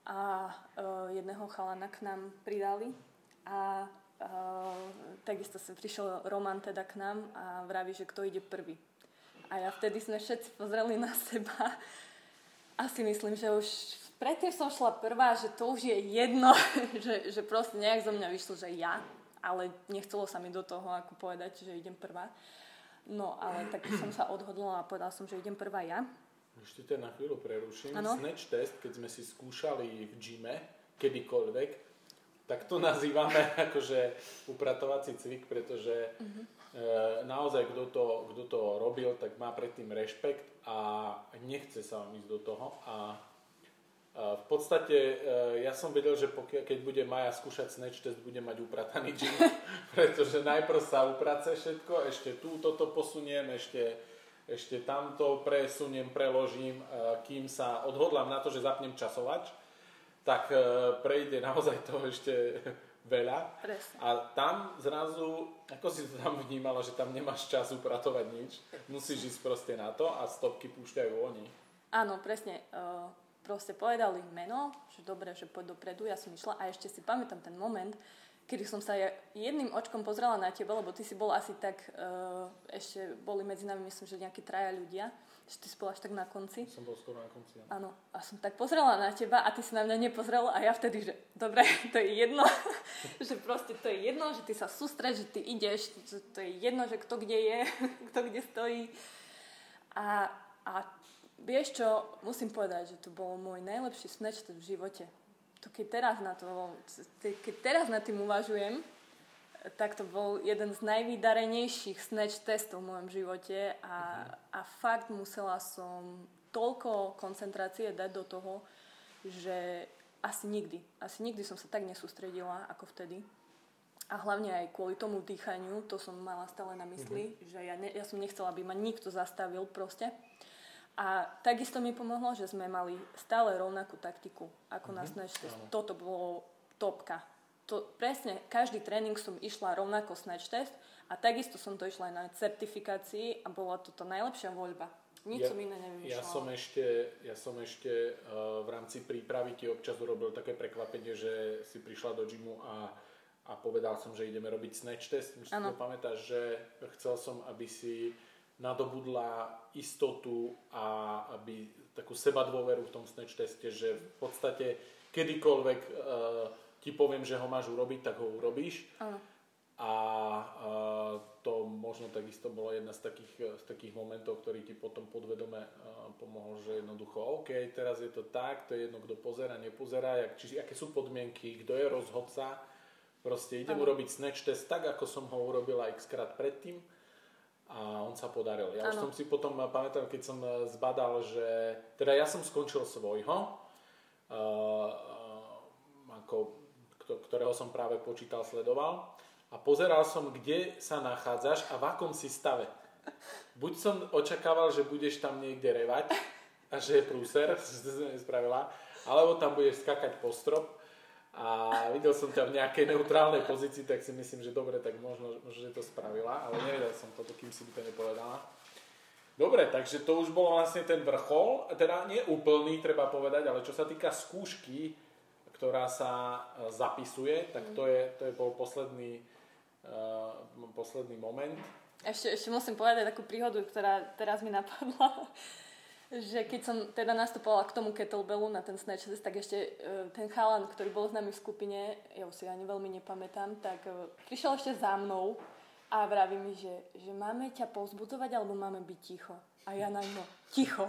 S2: a uh, jedného chalana k nám pridali a uh, takisto sa prišiel Roman teda k nám a vraví, že kto ide prvý. A ja vtedy sme všetci pozreli na seba a si myslím, že už predtým som šla prvá, že to už je jedno, že, že proste nejak zo mňa vyšlo, že ja, ale nechcelo sa mi do toho ako povedať, že idem prvá. No ale tak som sa odhodla a povedala som, že idem prvá ja.
S1: Ešte ťa na chvíľu preruším. Ano? Snatch test, keď sme si skúšali v gyme, kedykoľvek, tak to nazývame akože upratovací cvik, pretože uh-huh. e, naozaj kto to, kto to robil, tak má predtým rešpekt a nechce sa vám ísť do toho a v podstate e, ja som vedel, že pokiaľ, keď bude Maja skúšať snatch test, bude mať uprataný gym, pretože najprv sa uprace všetko, ešte tu toto posuniem, ešte, ešte tamto presuniem, preložím, e, kým sa odhodlám na to, že zapnem časovač, tak e, prejde naozaj to ešte veľa.
S2: Presne.
S1: A tam zrazu, ako si to tam vnímala, že tam nemáš čas upratovať nič, musíš ísť proste na to a stopky púšťajú oni.
S2: Áno, presne. Proste povedali meno, že dobre, že poď dopredu, ja som išla a ešte si pamätám ten moment, kedy som sa jedným očkom pozrela na teba, lebo ty si bol asi tak, uh, ešte boli medzi nami, myslím, že nejakí traja ľudia, že ty si bol až tak na konci.
S1: Som bol skoro na konci,
S2: áno. a som tak pozrela na teba a ty si na mňa nepozrel a ja vtedy, že dobre, to je jedno, že proste to je jedno, že ty sa sústreď, že ty ideš, že to je jedno, že kto kde je, kto kde stojí. A, a Vieš čo, musím povedať, že to bol môj najlepší snatch v živote. To keď teraz na to, keď teraz na tým uvažujem, tak to bol jeden z najvydarenejších snatch testov v mojom živote a, a fakt musela som toľko koncentrácie dať do toho, že asi nikdy, asi nikdy som sa tak nesústredila ako vtedy. A hlavne aj kvôli tomu dýchaniu, to som mala stále na mysli, mm-hmm. že ja, ne, ja som nechcela, aby ma nikto zastavil proste. A takisto mi pomohlo, že sme mali stále rovnakú taktiku ako mm-hmm. na Snatch Test. Toto bolo topka. To, presne, každý tréning som išla rovnako Snatch Test a takisto som to išla aj na certifikácii a bola to tá najlepšia voľba. Nič ja, som iné nevyšla.
S1: Ja som ešte, ja som ešte uh, v rámci prípravy ti občas urobil také prekvapenie, že si prišla do gymu a, a povedal som, že ideme robiť snatch test. Myslím, si to pamätáš, že chcel som, aby si nadobudla istotu a aby takú seba dôveru v tom snatch teste, že v podstate kedykoľvek uh, ti poviem, že ho máš urobiť, tak ho urobíš.
S2: Ano.
S1: A uh, to možno takisto bolo jedna z takých, z takých momentov, ktorý ti potom podvedome uh, pomohol, že jednoducho, OK, teraz je to tak, to je jedno, kto pozera, nepozerá, jak, či, aké sú podmienky, kto je rozhodca. Proste idem ano. urobiť snatch test tak, ako som ho urobila x krát predtým a on sa podaril. Ja ano. už som si potom, eh, pamätám, keď som eh, zbadal, že teda ja som skončil svojho, uh, ako, ktorého som práve počítal, sledoval a pozeral som, kde sa nachádzaš a v akom si stave. Buď som očakával, že budeš tam niekde revať a že je prúser, nespravila, alebo tam budeš skakať po strop a videl som ťa v nejakej neutrálnej pozícii, tak si myslím, že dobre, tak možno, že to spravila, ale nevedel som to, kým si by to nepovedala. Dobre, takže to už bol vlastne ten vrchol, teda nie úplný, treba povedať, ale čo sa týka skúšky, ktorá sa e, zapisuje, tak to je, to je bol posledný, uh, posledný moment.
S2: Ešte, ešte musím povedať takú príhodu, ktorá teraz mi napadla že keď som teda nastupovala k tomu kettlebellu na ten snatch test, tak ešte uh, ten chalan, ktorý bol s nami v skupine, ja už si ani veľmi nepamätám, tak uh, prišiel ešte za mnou a vraví mi, že, že máme ťa povzbudzovať alebo máme byť ticho. A ja na ňo, ticho.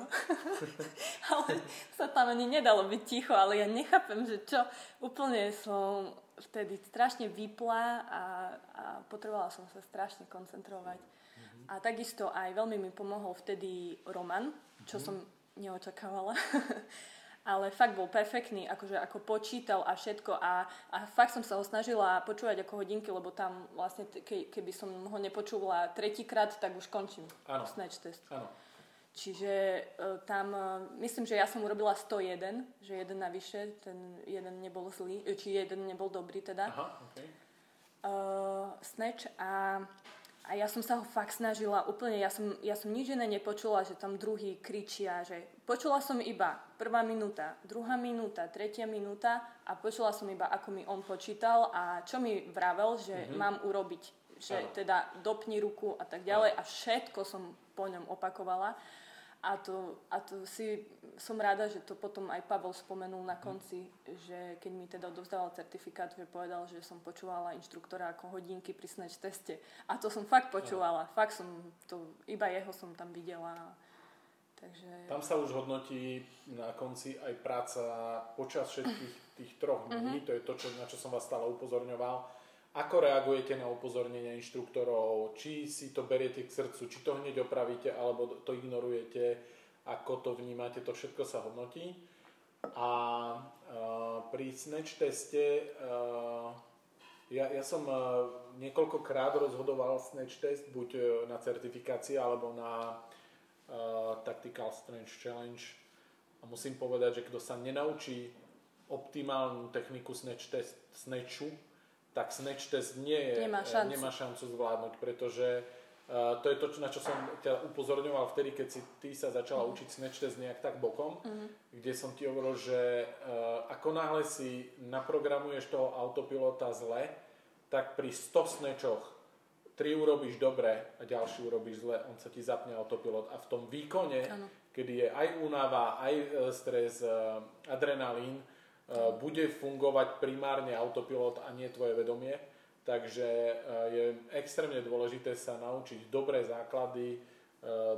S2: ale sa tam ani nedalo byť ticho, ale ja nechápem, že čo. Úplne som vtedy strašne vypla a, a potrebovala som sa strašne koncentrovať. Mm-hmm. A takisto aj veľmi mi pomohol vtedy Roman, čo mm. som neočakávala. ale fakt bol perfektný, akože ako počítal a všetko a, a fakt som sa ho snažila počúvať ako hodinky, lebo tam vlastne, ke, keby som ho nepočúvala tretíkrát, tak už končím
S1: ano.
S2: snatch test.
S1: Ano.
S2: Čiže uh, tam, uh, myslím, že ja som urobila 101, že jeden navyše, ten jeden nebol zlý, či jeden nebol dobrý teda.
S1: Aha, okay.
S2: uh, snatch a A ja som sa ho fakt snažila úplne, ja som, ja som nič iné nepočula, že tam druhý kričia, že počula som iba prvá minúta, druhá minúta, tretia minúta a počula som iba, ako mi on počítal a čo mi vravel, že mm-hmm. mám urobiť, že ano. teda dopni ruku a tak ďalej a všetko som po ňom opakovala. A to, a to si som rada, že to potom aj Pavel spomenul na konci, že keď mi teda odovzdával certifikát, že povedal, že som počúvala inštruktora ako hodinky pri snatch teste. A to som fakt počúvala. No. Fakt som to, iba jeho som tam videla. Takže...
S1: Tam sa už hodnotí na konci aj práca počas všetkých tých troch dní. Mm-hmm. To je to, čo, na čo som vás stále upozorňoval ako reagujete na upozornenia inštruktorov? Či si to beriete k srdcu, či to hneď opravíte, alebo to ignorujete? Ako to vnímate? To všetko sa hodnotí. A uh, pri snatch teste uh, ja, ja som uh, niekoľkokrát rozhodoval snatch test, buď na certifikácii, alebo na uh, Tactical Strength Challenge. A musím povedať, že kto sa nenaučí optimálnu techniku snatch test, snatchu, tak snatch test nie je,
S2: nemá, šancu.
S1: nemá šancu zvládnuť, pretože uh, to je to, na čo som ťa upozorňoval vtedy, keď si ty sa začala mm. učiť snatch test nejak tak bokom, mm. kde som ti hovoril, že uh, ako náhle si naprogramuješ toho autopilota zle, tak pri 100 snatchoch 3 urobíš dobre a ďalší urobíš zle, on sa ti zapne autopilot a v tom výkone, ano. kedy je aj únava, aj e, stres, adrenalín, bude fungovať primárne autopilot a nie tvoje vedomie. Takže eh, je extrémne dôležité sa naučiť dobré základy, eh,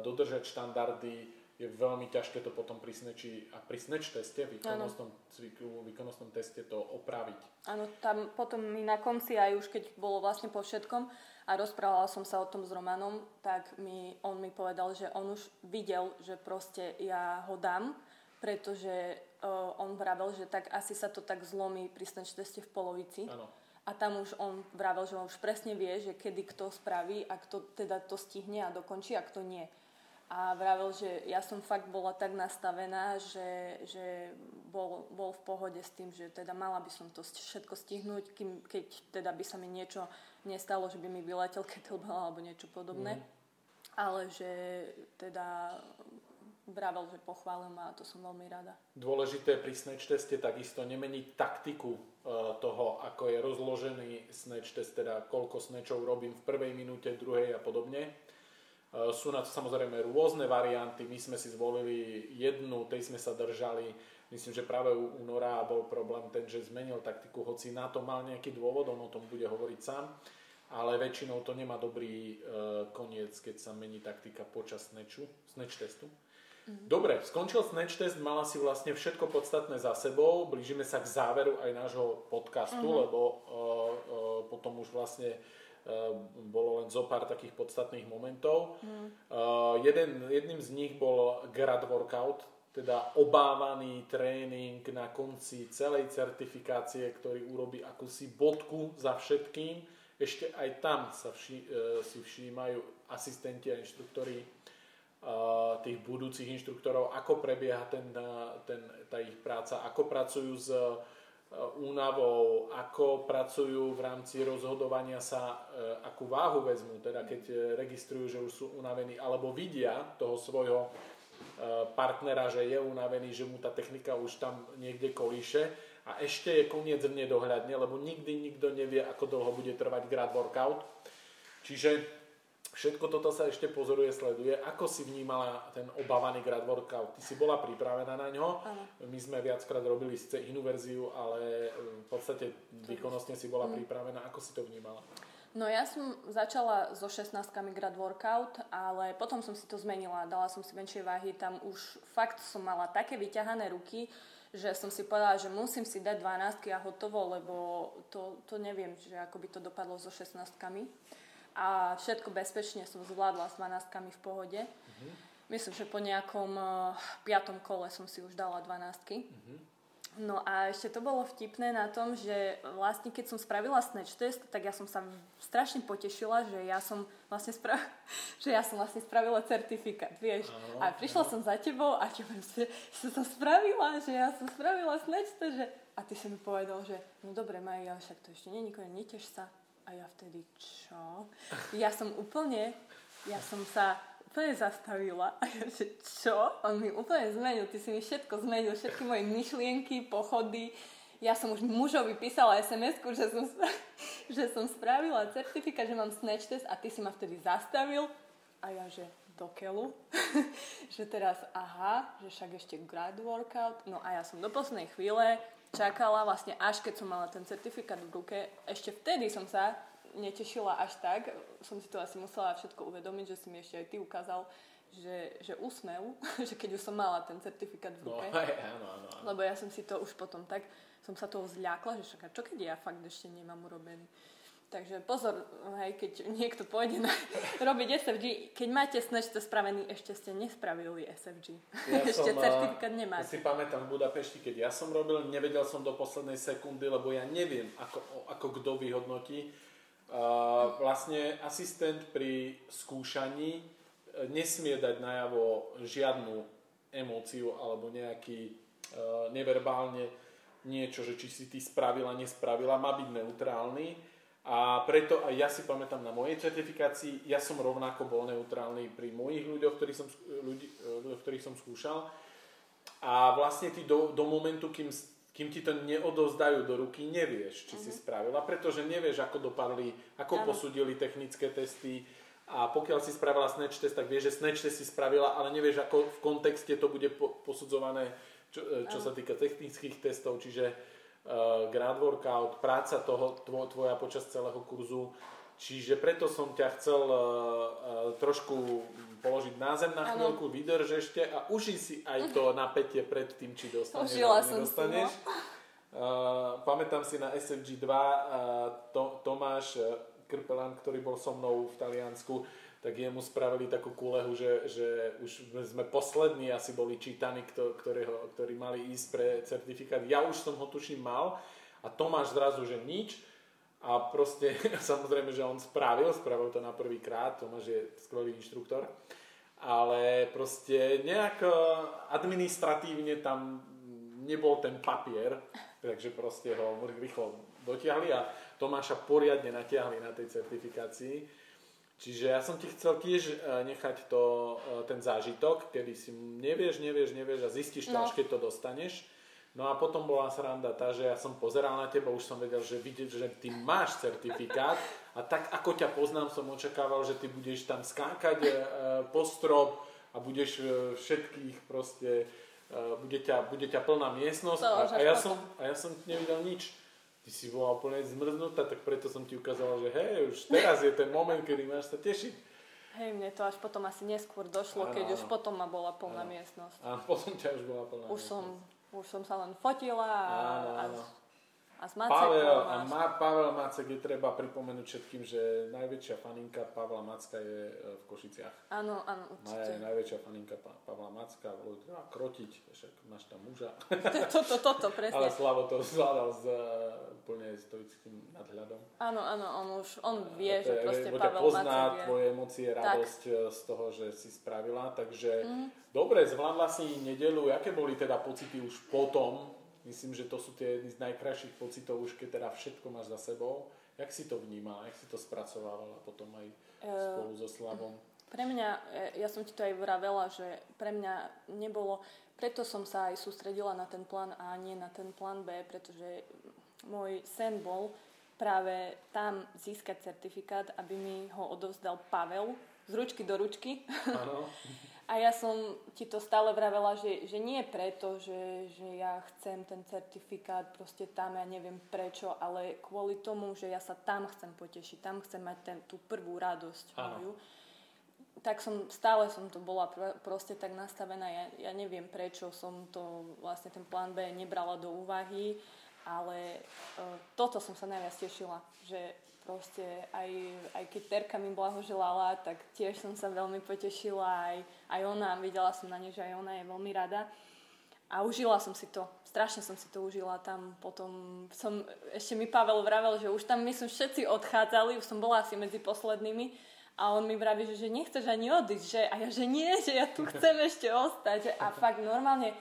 S1: dodržať štandardy. Je veľmi ťažké to potom pri sneči a pri sneč teste, výkonnostnom, cviku, výkonnostnom teste to opraviť.
S2: Áno, tam potom mi na konci aj už keď bolo vlastne po všetkom a rozprávala som sa o tom s Romanom, tak mi, on mi povedal, že on už videl, že proste ja ho dám, pretože uh, on vravel, že tak asi sa to tak zlomí pri teste v polovici.
S1: Ano.
S2: A tam už on vravel, že on už presne vie, že kedy kto spraví a kto teda to stihne a dokončí a kto nie. A vravel, že ja som fakt bola tak nastavená, že, že bol, bol v pohode s tým, že teda mala by som to všetko stihnúť, kým, keď teda by sa mi niečo nestalo, že by mi vyletel kettlebell alebo niečo podobné. Mm. Ale že teda vravel, že pochválil ma a to som veľmi rada.
S1: Dôležité pri snatch teste takisto nemeniť taktiku uh, toho, ako je rozložený snatch test, teda koľko snatchov robím v prvej minúte, druhej a podobne. Uh, sú na to samozrejme rôzne varianty, my sme si zvolili jednu, tej sme sa držali. Myslím, že práve u Nora bol problém ten, že zmenil taktiku, hoci na to mal nejaký dôvod, on o tom bude hovoriť sám ale väčšinou to nemá dobrý uh, koniec, keď sa mení taktika počas snatchu, snatch testu. Mm. Dobre, skončil Snatch Test, mala si vlastne všetko podstatné za sebou, blížime sa k záveru aj nášho podcastu, mm-hmm. lebo uh, uh, potom už vlastne uh, bolo len zo pár takých podstatných momentov. Mm. Uh, jeden, jedným z nich bol grad workout, teda obávaný tréning na konci celej certifikácie, ktorý urobí akúsi bodku za všetkým. Ešte aj tam sa vši, uh, si všímajú asistenti a inštruktori tých budúcich inštruktorov, ako prebieha ten, ten, tá ich práca, ako pracujú s únavou, ako pracujú v rámci rozhodovania sa, e, akú váhu vezmú, teda keď e, registrujú, že už sú unavení, alebo vidia toho svojho e, partnera, že je unavený, že mu tá technika už tam niekde kolíše a ešte je koniec v nedohľadne, lebo nikdy nikto nevie, ako dlho bude trvať grad workout. Čiže Všetko toto sa ešte pozoruje, sleduje. Ako si vnímala ten obávaný grad workout? Ty si bola pripravená na ňo. Ano. My sme viackrát robili sice inú verziu, ale v podstate výkonnostne si bola mm. pripravená. Ako si to vnímala?
S2: No ja som začala so 16 grad workout, ale potom som si to zmenila. Dala som si menšie váhy. Tam už fakt som mala také vyťahané ruky, že som si povedala, že musím si dať 12 a hotovo, lebo to, to neviem, že ako by to dopadlo so 16 a všetko bezpečne som zvládla s 12 v pohode. Uh-huh. Myslím, že po nejakom uh, piatom kole som si už dala 12 uh-huh. No a ešte to bolo vtipné na tom, že vlastne keď som spravila snatch test, tak ja som sa strašne potešila, že ja som vlastne, spra- že ja som vlastne spravila certifikát, vieš. Áno, a prišla áno. som za tebou a čo že som to spravila, že ja som spravila snatch test, že... A ty si mi povedal, že no dobre Maja, však to ešte nie, nikoho neteš sa A ja vtedy, čo? Ja som úplne, ja som sa úplne zastavila. A ja, že čo? On mi úplne zmenil. Ty si mi všetko zmenil. Všetky moje myšlienky, pochody. Ja som už mužovi písala sms že som, že som spravila certifikát, že mám snatch test a ty si ma vtedy zastavil. A ja, že do keľu. že teraz, aha, že však ešte grad workout. No a ja som do poslednej chvíle čakala vlastne až keď som mala ten certifikát v ruke. Ešte vtedy som sa netešila až tak. Som si to asi musela všetko uvedomiť, že si mi ešte aj ty ukázal, že, že úsmev, že keď už som mala ten certifikát v no, ruke.
S1: No, aj, áno, áno, áno.
S2: Lebo ja som si to už potom tak, som sa toho zľakla, že však, čo keď ja fakt ešte nemám urobený. Takže pozor, hej, keď niekto pôjde na, robiť SFG, keď máte snatch spravený, ešte ste nespravili SFG. Ja ešte som, certifikát nemáte.
S1: Ja si pamätám v Budapešti, keď ja som robil, nevedel som do poslednej sekundy, lebo ja neviem, ako, ako kto vyhodnotí vlastne asistent pri skúšaní e, nesmie dať najavo žiadnu emóciu alebo nejaký uh, neverbálne niečo, že či si ty spravila, nespravila, má byť neutrálny. A preto aj ja si pamätám na mojej certifikácii, ja som rovnako bol neutrálny pri mojich ľuďoch, ktorých som, ľudí, e, ľuďoch, ktorých som skúšal. A vlastne ty do, do momentu, kým kým ti to neodozdajú do ruky, nevieš, či uh-huh. si mhm. spravila, pretože nevieš, ako dopadli, ako ano. posúdili technické testy a pokiaľ si spravila snatch test, tak vieš, že snatch test si spravila, ale nevieš, ako v kontexte to bude po, posudzované, čo, e, čo sa týka technických testov, čiže uh, grad workout, práca toho, tvo, tvoja počas celého kurzu, Čiže preto som ťa chcel uh, uh, trošku položiť na zem na chvíľku, vydrž ešte a uži si aj to napätie pred tým, či dostaneš
S2: Užila som nedostaneš. Si, no.
S1: pamätám si na SFG 2 uh, to, Tomáš Krpelan, ktorý bol so mnou v Taliansku, tak jemu spravili takú kúlehu, že, že už sme poslední asi boli čítaní, ktorého, ktorí mali ísť pre certifikát. Ja už som ho tuším mal a Tomáš zrazu, že nič a proste, samozrejme, že on spravil, spravil to na prvý krát, Tomáš je skvelý inštruktor, ale proste nejak eh, administratívne tam nebol ten papier, takže proste ho rýchlo dotiahli a Tomáša poriadne natiahli na tej certifikácii. Čiže ja som ti chcel tiež eh, nechať to, eh, ten zážitok, kedy si nevieš, nevieš, nevieš a zistíš to, no. až keď to dostaneš. No a potom bola sranda tá, že ja som pozeral na teba, už som vedel, že vidieť, že ty máš certifikát a tak ako ťa poznám, som očakával, že ty budeš tam skákať e, po strop a budeš e, všetkých proste, e, bude, ťa, bude ťa plná miestnosť a, a, ja som, a ja som nevidel nič. Ty si bola úplne zmrznutá, tak preto som ti ukázala, že hej, už teraz je ten moment, kedy máš sa tešiť.
S2: Hej, mne to až potom asi neskôr došlo, áno, keď áno. už potom ma bola plná áno. miestnosť.
S1: Áno, potom ťa už bola plná
S2: Už miestnosť. som už som sa len fotila a, áno, áno. a a s
S1: Macekom. Pavel, a Ma, Pavel Macek je treba pripomenúť všetkým, že najväčšia faninka Pavla Macka je e, v Košiciach.
S2: Áno, áno, určite.
S1: Naj, najväčšia faninka pa, Pavla Macka, bolo treba krotiť, však máš tam muža.
S2: Toto, toto, presne.
S1: Ale Slavo to zvládal s uh, úplne stoickým nadhľadom.
S2: Áno, áno, on už, on vie, že proste
S1: Pavel
S2: Macek
S1: pozná je. tvoje emócie, radosť. E, z toho, že si spravila, takže mm. dobre, zvládla si nedelu, aké boli teda pocity už potom, Myslím, že to sú tie jedny z najkrajších pocitov už keď teda všetko máš za sebou. Jak si to vnímala, jak si to spracovávala potom aj uh, spolu so Slavom?
S2: Pre mňa, e, ja som ti to aj vravela, že pre mňa nebolo, preto som sa aj sústredila na ten plán A, nie na ten plán B, pretože môj sen bol práve tam získať certifikát, aby mi ho odovzdal Pavel z ručky do ručky. Áno. A ja som ti to stále vravela, že, že nie preto, že, že ja chcem ten certifikát proste tam, ja neviem prečo, ale kvôli tomu, že ja sa tam chcem potešiť, tam chcem mať ten, tú prvú radosť moju. Tak som, stále som to bola pr- proste tak nastavená, ja, ja neviem prečo som to, vlastne ten plán B nebrala do úvahy, ale uh, toto som sa najviac tešila, že proste aj, aj keď Terka mi blahoželala, tak tiež som sa veľmi potešila, aj, aj ona, videla som na nej, že aj ona je veľmi rada. A užila som si to, strašne som si to užila tam potom, som, ešte mi Pavel vravel, že už tam myslím všetci odchádzali, už som bola asi medzi poslednými a on mi vraví, že, že nechceš ani odísť, že? A ja, že nie, že ja tu chcem ešte ostať. A fakt normálne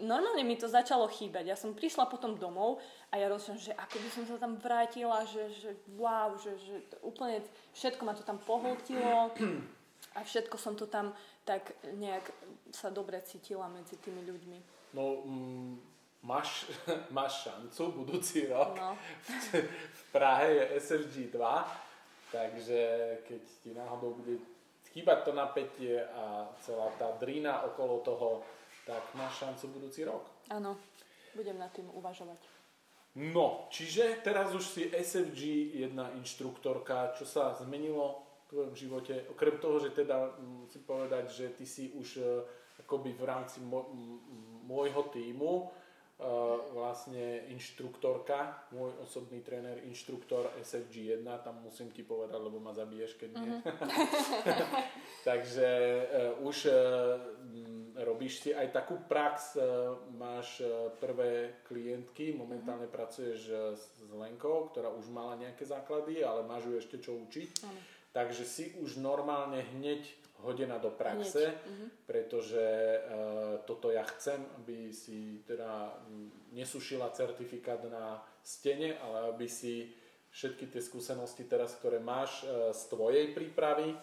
S2: normálne mi to začalo chýbať. Ja som prišla potom domov a ja rozumiem, že ako by som sa tam vrátila, že, že wow, že, že úplne všetko ma to tam pohltilo a všetko som to tam tak nejak sa dobre cítila medzi tými ľuďmi.
S1: No, mm, máš, máš šancu budúci rok. No. v, v Prahe je SFG 2, takže keď ti náhodou bude chýbať to napätie a celá tá drína okolo toho, tak máš šancu budúci rok.
S2: Áno, budem nad tým uvažovať.
S1: No, čiže teraz už si SFG jedna inštruktorka, čo sa zmenilo v tvojom živote, okrem toho, že teda musím povedať, že ty si už uh, akoby v rámci môjho týmu Uh, vlastne inštruktorka, môj osobný tréner, inštruktor SFG 1, tam musím ti povedať, lebo ma zabiješ, keď nie. Mm-hmm. Takže uh, už robíš si aj takú prax, uh, máš uh, prvé klientky, momentálne mm-hmm. pracuješ uh, s Lenkou, ktorá už mala nejaké základy, ale máš ju ešte čo učiť. Mm-hmm. Takže si už normálne hneď hodená do praxe, uh-huh. pretože uh, toto ja chcem, aby si teda nesušila certifikát na stene, ale aby si všetky tie skúsenosti teraz, ktoré máš uh, z tvojej prípravy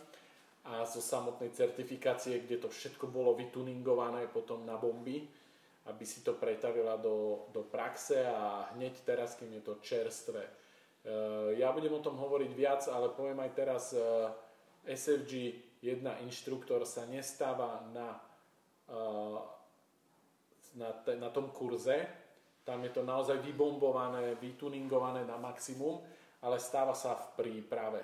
S1: a zo samotnej certifikácie, kde to všetko bolo vytuningované potom na bomby, aby si to pretavila do, do praxe a hneď teraz, kým je to čerstvé. Uh, ja budem o tom hovoriť viac, ale poviem aj teraz uh, SFG jedna inštruktor sa nestáva na, eh, na, na tom kurze, tam je to naozaj vybombované, vytuningované na maximum, ale stáva sa v príprave.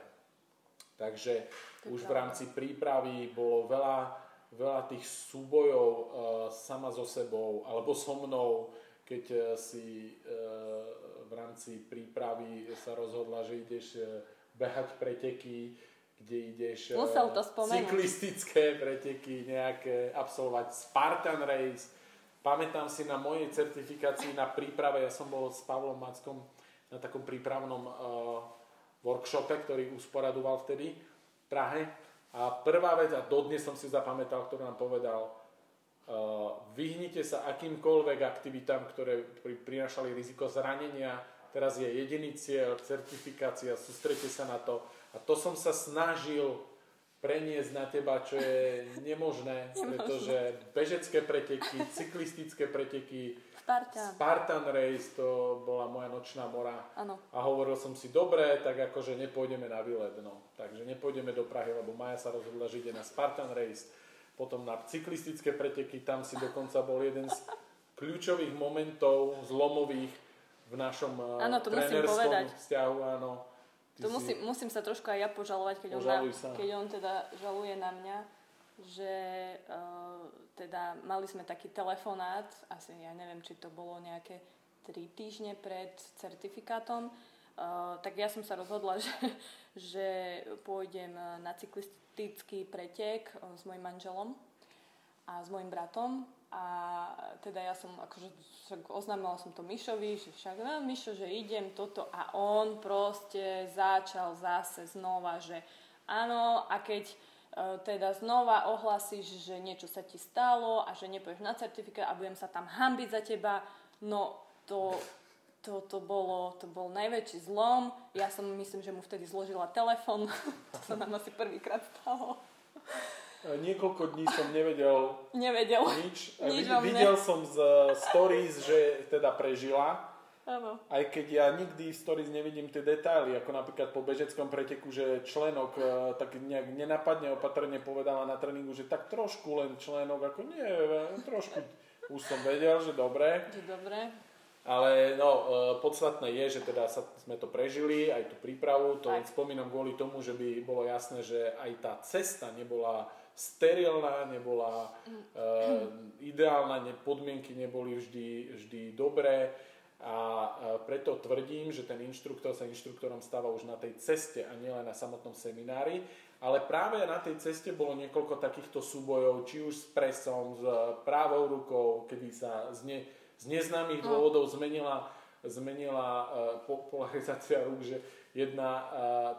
S1: Takže už v rámci prípravy bolo veľa, veľa tých súbojov uh, sama so sebou alebo so mnou, keď uh, si uh, v rámci prípravy sa rozhodla, že ideš behať preteky, kde ideš
S2: Musel to spomenúť.
S1: cyklistické preteky, nejaké absolvovať Spartan Race. Pamätám si na mojej certifikácii na príprave, ja som bol s Pavlom Mackom na takom prípravnom uh, workshope, ktorý usporadoval vtedy Prahe. A prvá vec, a dodnes som si zapamätal, ktorú nám povedal, uh, vyhnite sa akýmkoľvek aktivitám, ktoré prinašali riziko zranenia. Teraz je jediný cieľ, certifikácia, sústrete sa na to a to som sa snažil preniesť na teba, čo je nemožné, pretože bežecké preteky, cyklistické preteky,
S2: Spartan.
S1: Spartan Race, to bola moja nočná mora.
S2: Ano.
S1: A hovoril som si, dobre, tak akože nepôjdeme na výlet, no. Takže nepôjdeme do Prahy, lebo Maja sa rozhodla, že ide na Spartan Race, potom na cyklistické preteky, tam si dokonca bol jeden z kľúčových momentov zlomových v našom ano, to trénerskom vzťahu, áno
S2: to musím, musím sa trošku aj ja požalovať, keď on, na, keď on teda žaluje na mňa, že uh, teda mali sme taký telefonát, asi ja neviem, či to bolo nejaké 3 týždne pred certifikátom, uh, tak ja som sa rozhodla, že, že pôjdem na cyklistický pretek uh, s mojim manželom a s mojim bratom a teda ja som akože oznámila som to Mišovi, že však no, Mišo, že idem toto a on proste začal zase znova, že áno a keď e, teda znova ohlasíš, že niečo sa ti stalo a že nepoješ na certifikát a budem sa tam hambiť za teba, no to, to, to, bolo, to bol najväčší zlom. Ja som myslím, že mu vtedy zložila telefon. to sa nám asi prvýkrát stalo.
S1: Niekoľko dní som nevedel,
S2: nevedel.
S1: nič. nič Videl som z stories, že teda prežila.
S2: Áno.
S1: Aj keď ja nikdy v stories nevidím tie detaily, ako napríklad po bežeckom preteku, že členok e, tak nejak nenapadne opatrne povedala na tréningu, že tak trošku len členok, ako nie, trošku už som vedel, že dobre.
S2: Že dobre.
S1: Ale no, e, podstatné je, že teda sa, sme to prežili, aj tú prípravu, to len spomínam kvôli tomu, že by bolo jasné, že aj tá cesta nebola sterilná, nebola uh, ideálna, ne, podmienky neboli vždy, vždy dobré. A uh, preto tvrdím, že ten inštruktor sa inštruktorom stáva už na tej ceste a nielen na samotnom seminári, ale práve na tej ceste bolo niekoľko takýchto súbojov, či už s presom, s pravou rukou, kedy sa z, ne, z neznámych no. dôvodov zmenila zmenila polarizácia rúk, že jedna uh,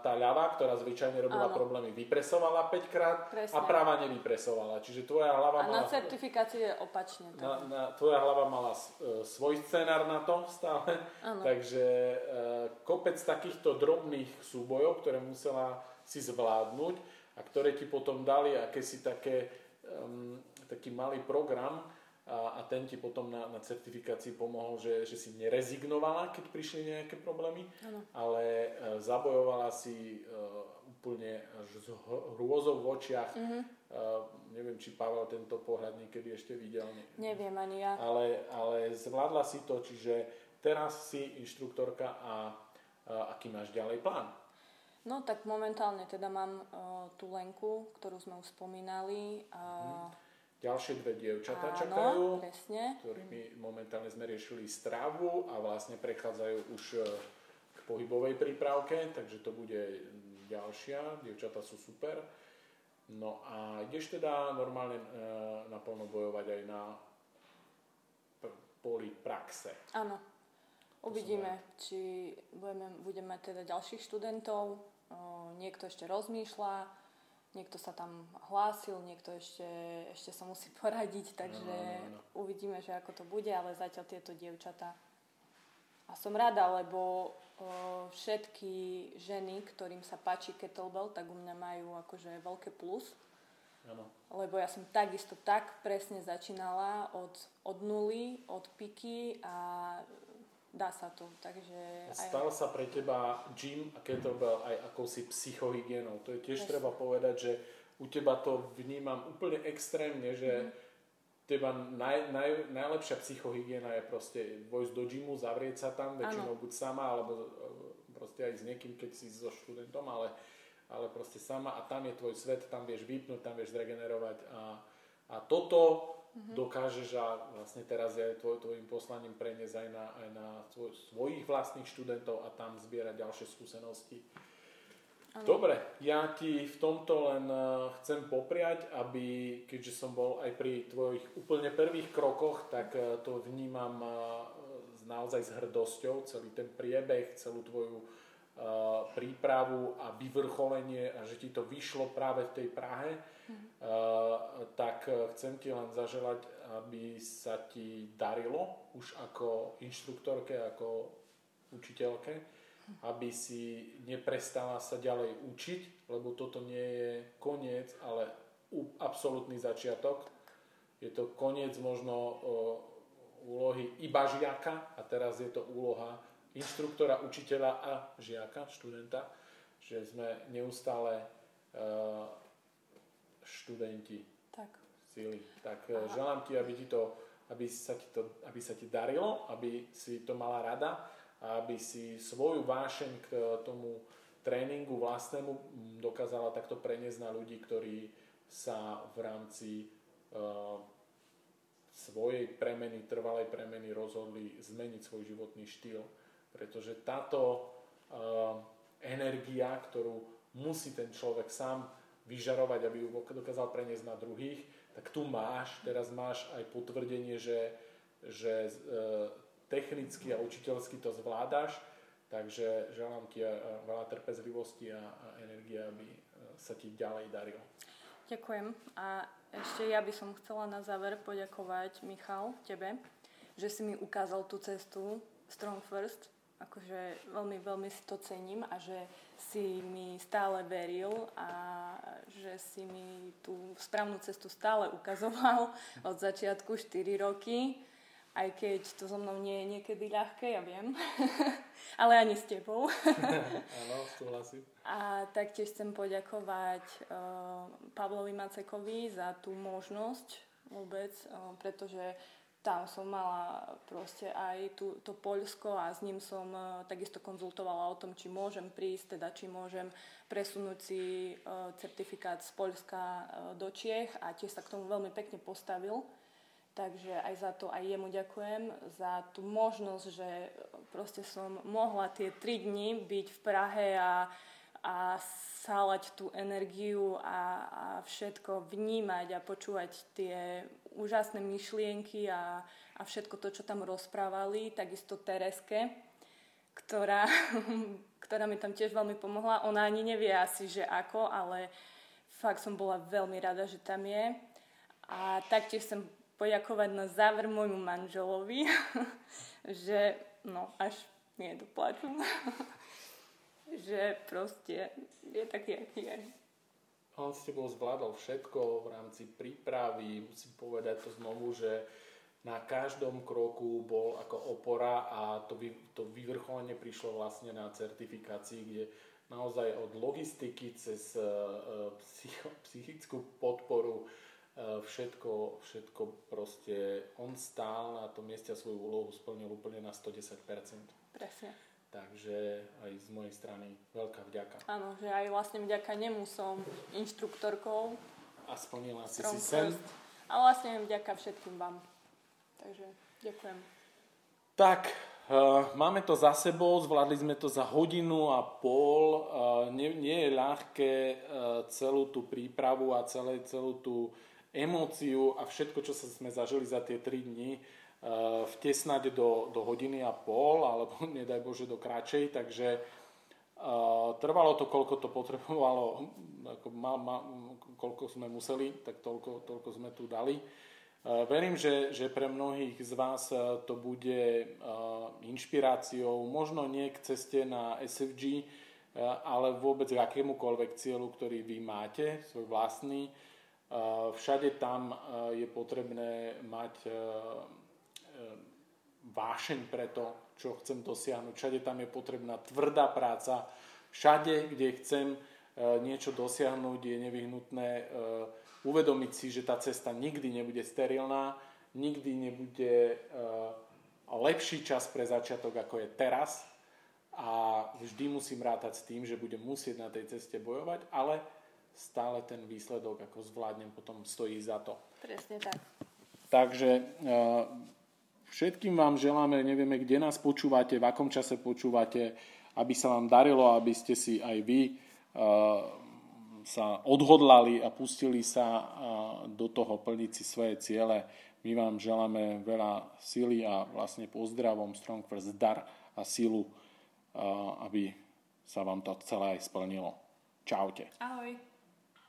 S1: tá ľava, ktorá zvyčajne robila Áno. problémy, vypresovala 5 krát Presne. a práva nevypresovala. Čiže tvoja hlava
S2: a mala... na certifikácii je opačne.
S1: Na, na, tvoja hlava mala uh, svoj scenár na to stále. Áno. Takže uh, kopec takýchto drobných súbojov, ktoré musela si zvládnuť a ktoré ti potom dali akési také, um, taký malý program, a, a ten ti potom na, na certifikácii pomohol, že, že si nerezignovala, keď prišli nejaké problémy, ano. ale e, zabojovala si e, úplne až s hrôzou v očiach. Mm-hmm. E, neviem, či Pavel tento pohľad niekedy ešte videl.
S2: Ne, Neviem ani ja.
S1: Ale, ale zvládla si to, čiže teraz si inštruktorka a, a aký máš ďalej plán?
S2: No tak momentálne teda mám uh, tú Lenku, ktorú sme už spomínali. Uh, mm
S1: Ďalšie dve dievčatá čakajú, presne. ktorými momentálne sme riešili stravu a vlastne prechádzajú už e, k pohybovej prípravke, takže to bude ďalšia. Dievčatá sú super. No a ideš teda normálne e, naplno bojovať aj na poli praxe.
S2: Áno. Uvidíme, či budeme, budeme mať teda ďalších študentov. niekto ešte rozmýšľa, niekto sa tam hlásil, niekto ešte, ešte sa musí poradiť, takže no, no, no. uvidíme, že ako to bude, ale zatiaľ tieto dievčatá. A som rada, lebo o, všetky ženy, ktorým sa páči kettlebell, tak u mňa majú akože veľké plus. Ano. Lebo ja som takisto tak presne začínala od, od nuly, od piky a dá sa to. Takže
S1: Stal aj... sa pre teba gym a kettlebell aj akousi psychohygienou. To je tiež Presne. treba povedať, že u teba to vnímam úplne extrémne, že mm. teba naj, naj, najlepšia psychohygiena je proste vojsť do gymu, zavrieť sa tam, väčšinou buď sama, alebo e, proste aj s niekým, keď si so študentom, ale, ale proste sama a tam je tvoj svet, tam vieš vypnúť, tam vieš zregenerovať a, a toto mm-hmm. dokážeš a vlastne teraz je tvoj, tvojim poslaním preniesť aj na, aj na tvoj, svojich vlastných študentov a tam zbierať ďalšie skúsenosti. Ano. Dobre, ja ti v tomto len uh, chcem popriať, aby, keďže som bol aj pri tvojich úplne prvých krokoch, tak uh, to vnímam uh, naozaj s hrdosťou, celý ten priebeh, celú tvoju prípravu a vyvrcholenie a že ti to vyšlo práve v tej Prahe tak eh, chcem ti len zaželať, aby sa ti darilo už ako inštruktorke, ako učiteľke, aby si neprestala sa ďalej učiť, lebo toto nie je koniec, ale absolútny začiatok. Je to koniec možno úlohy iba žiaka a teraz je to úloha inštruktora, učiteľa a žiaka, študenta, že sme neustále uh, študenti tak. síly. Tak Aha. želám ti, aby, ti to, aby, sa ti to, aby sa ti darilo, aby si to mala rada a aby si svoju vášeň k tomu tréningu vlastnému dokázala takto preniesť na ľudí, ktorí sa v rámci uh, svojej premeny, trvalej premeny rozhodli zmeniť svoj životný štýl. Pretože táto uh, energia, ktorú musí ten človek sám vyžarovať, aby ju dokázal preniesť na druhých, tak tu máš, teraz máš aj potvrdenie, že, že e, technicky a učiteľsky to zvládaš, takže želám ti e, veľa trpezlivosti a, a energie, aby sa ti ďalej darilo.
S2: Ďakujem. A ešte ja by som chcela na záver poďakovať Michal, tebe, že si mi ukázal tú cestu Strong First, akože veľmi, veľmi si to cením a že si mi stále veril a že si mi tú správnu cestu stále ukazoval od začiatku 4 roky, aj keď to so mnou nie je niekedy ľahké, ja viem, ale ani s tebou.
S1: Áno, súhlasím.
S2: A taktiež chcem poďakovať uh, Pavlovi Macekovi za tú možnosť vôbec, uh, pretože tam som mala proste aj tú, to Poľsko a s ním som uh, takisto konzultovala o tom, či môžem prísť, teda či môžem presunúť si uh, certifikát z Poľska uh, do Čiech a tiež sa k tomu veľmi pekne postavil. Takže aj za to aj jemu ďakujem, za tú možnosť, že proste som mohla tie tri dni byť v Prahe a, a sálať tú energiu a, a všetko vnímať a počúvať tie úžasné myšlienky a, a všetko to, čo tam rozprávali, takisto Tereske, ktorá, ktorá mi tam tiež veľmi pomohla. Ona ani nevie asi, že ako, ale fakt som bola veľmi rada, že tam je. A taktiež chcem poďakovať na záver môjmu manželovi, že no, až nie doplaču, že proste je taký, aký je.
S1: On s tebou zvládol všetko v rámci prípravy, musím povedať to znovu, že na každom kroku bol ako opora a to, vy, to vyvrcholenie prišlo vlastne na certifikácii, kde naozaj od logistiky cez uh, psycho, psychickú podporu uh, všetko, všetko proste on stál na tom mieste a svoju úlohu splnil úplne na 110%.
S2: Presne.
S1: Takže aj z mojej strany veľká vďaka.
S2: Áno, že aj vlastne vďaka nemu som inštruktorkou.
S1: A splnila si si sen.
S2: A vlastne vďaka všetkým vám. Takže ďakujem.
S1: Tak, uh, máme to za sebou, zvládli sme to za hodinu a pol. Uh, nie, nie je ľahké uh, celú tú prípravu a celé, celú tú emóciu a všetko, čo sa sme zažili za tie 3 dni, vtesnať do, do hodiny a pol, alebo nedaj Bože do kratšej, takže uh, trvalo to, koľko to potrebovalo, ako ma, ma, koľko sme museli, tak toľko, toľko sme tu dali. Eh, verím, že, že pre mnohých z vás eh, to bude eh, inšpiráciou, možno nie k ceste na SFG, ale vôbec k akémukoľvek cieľu, ktorý vy máte, svoj vlastný. Všade tam je potrebné mať vášeň pre to, čo chcem dosiahnuť. Všade tam je potrebná tvrdá práca. Všade, kde chcem niečo dosiahnuť, je nevyhnutné uvedomiť si, že tá cesta nikdy nebude sterilná, nikdy nebude lepší čas pre začiatok, ako je teraz a vždy musím rátať s tým, že budem musieť na tej ceste bojovať, ale stále ten výsledok, ako zvládnem, potom stojí za to.
S2: Presne tak.
S1: Takže všetkým vám želáme, nevieme, kde nás počúvate, v akom čase počúvate, aby sa vám darilo, aby ste si aj vy uh, sa odhodlali a pustili sa do toho plniť si svoje ciele. My vám želáme veľa síly a vlastne pozdravom Strong First dar a sílu, aby sa vám to celé aj splnilo. Čaute.
S2: Ahoj.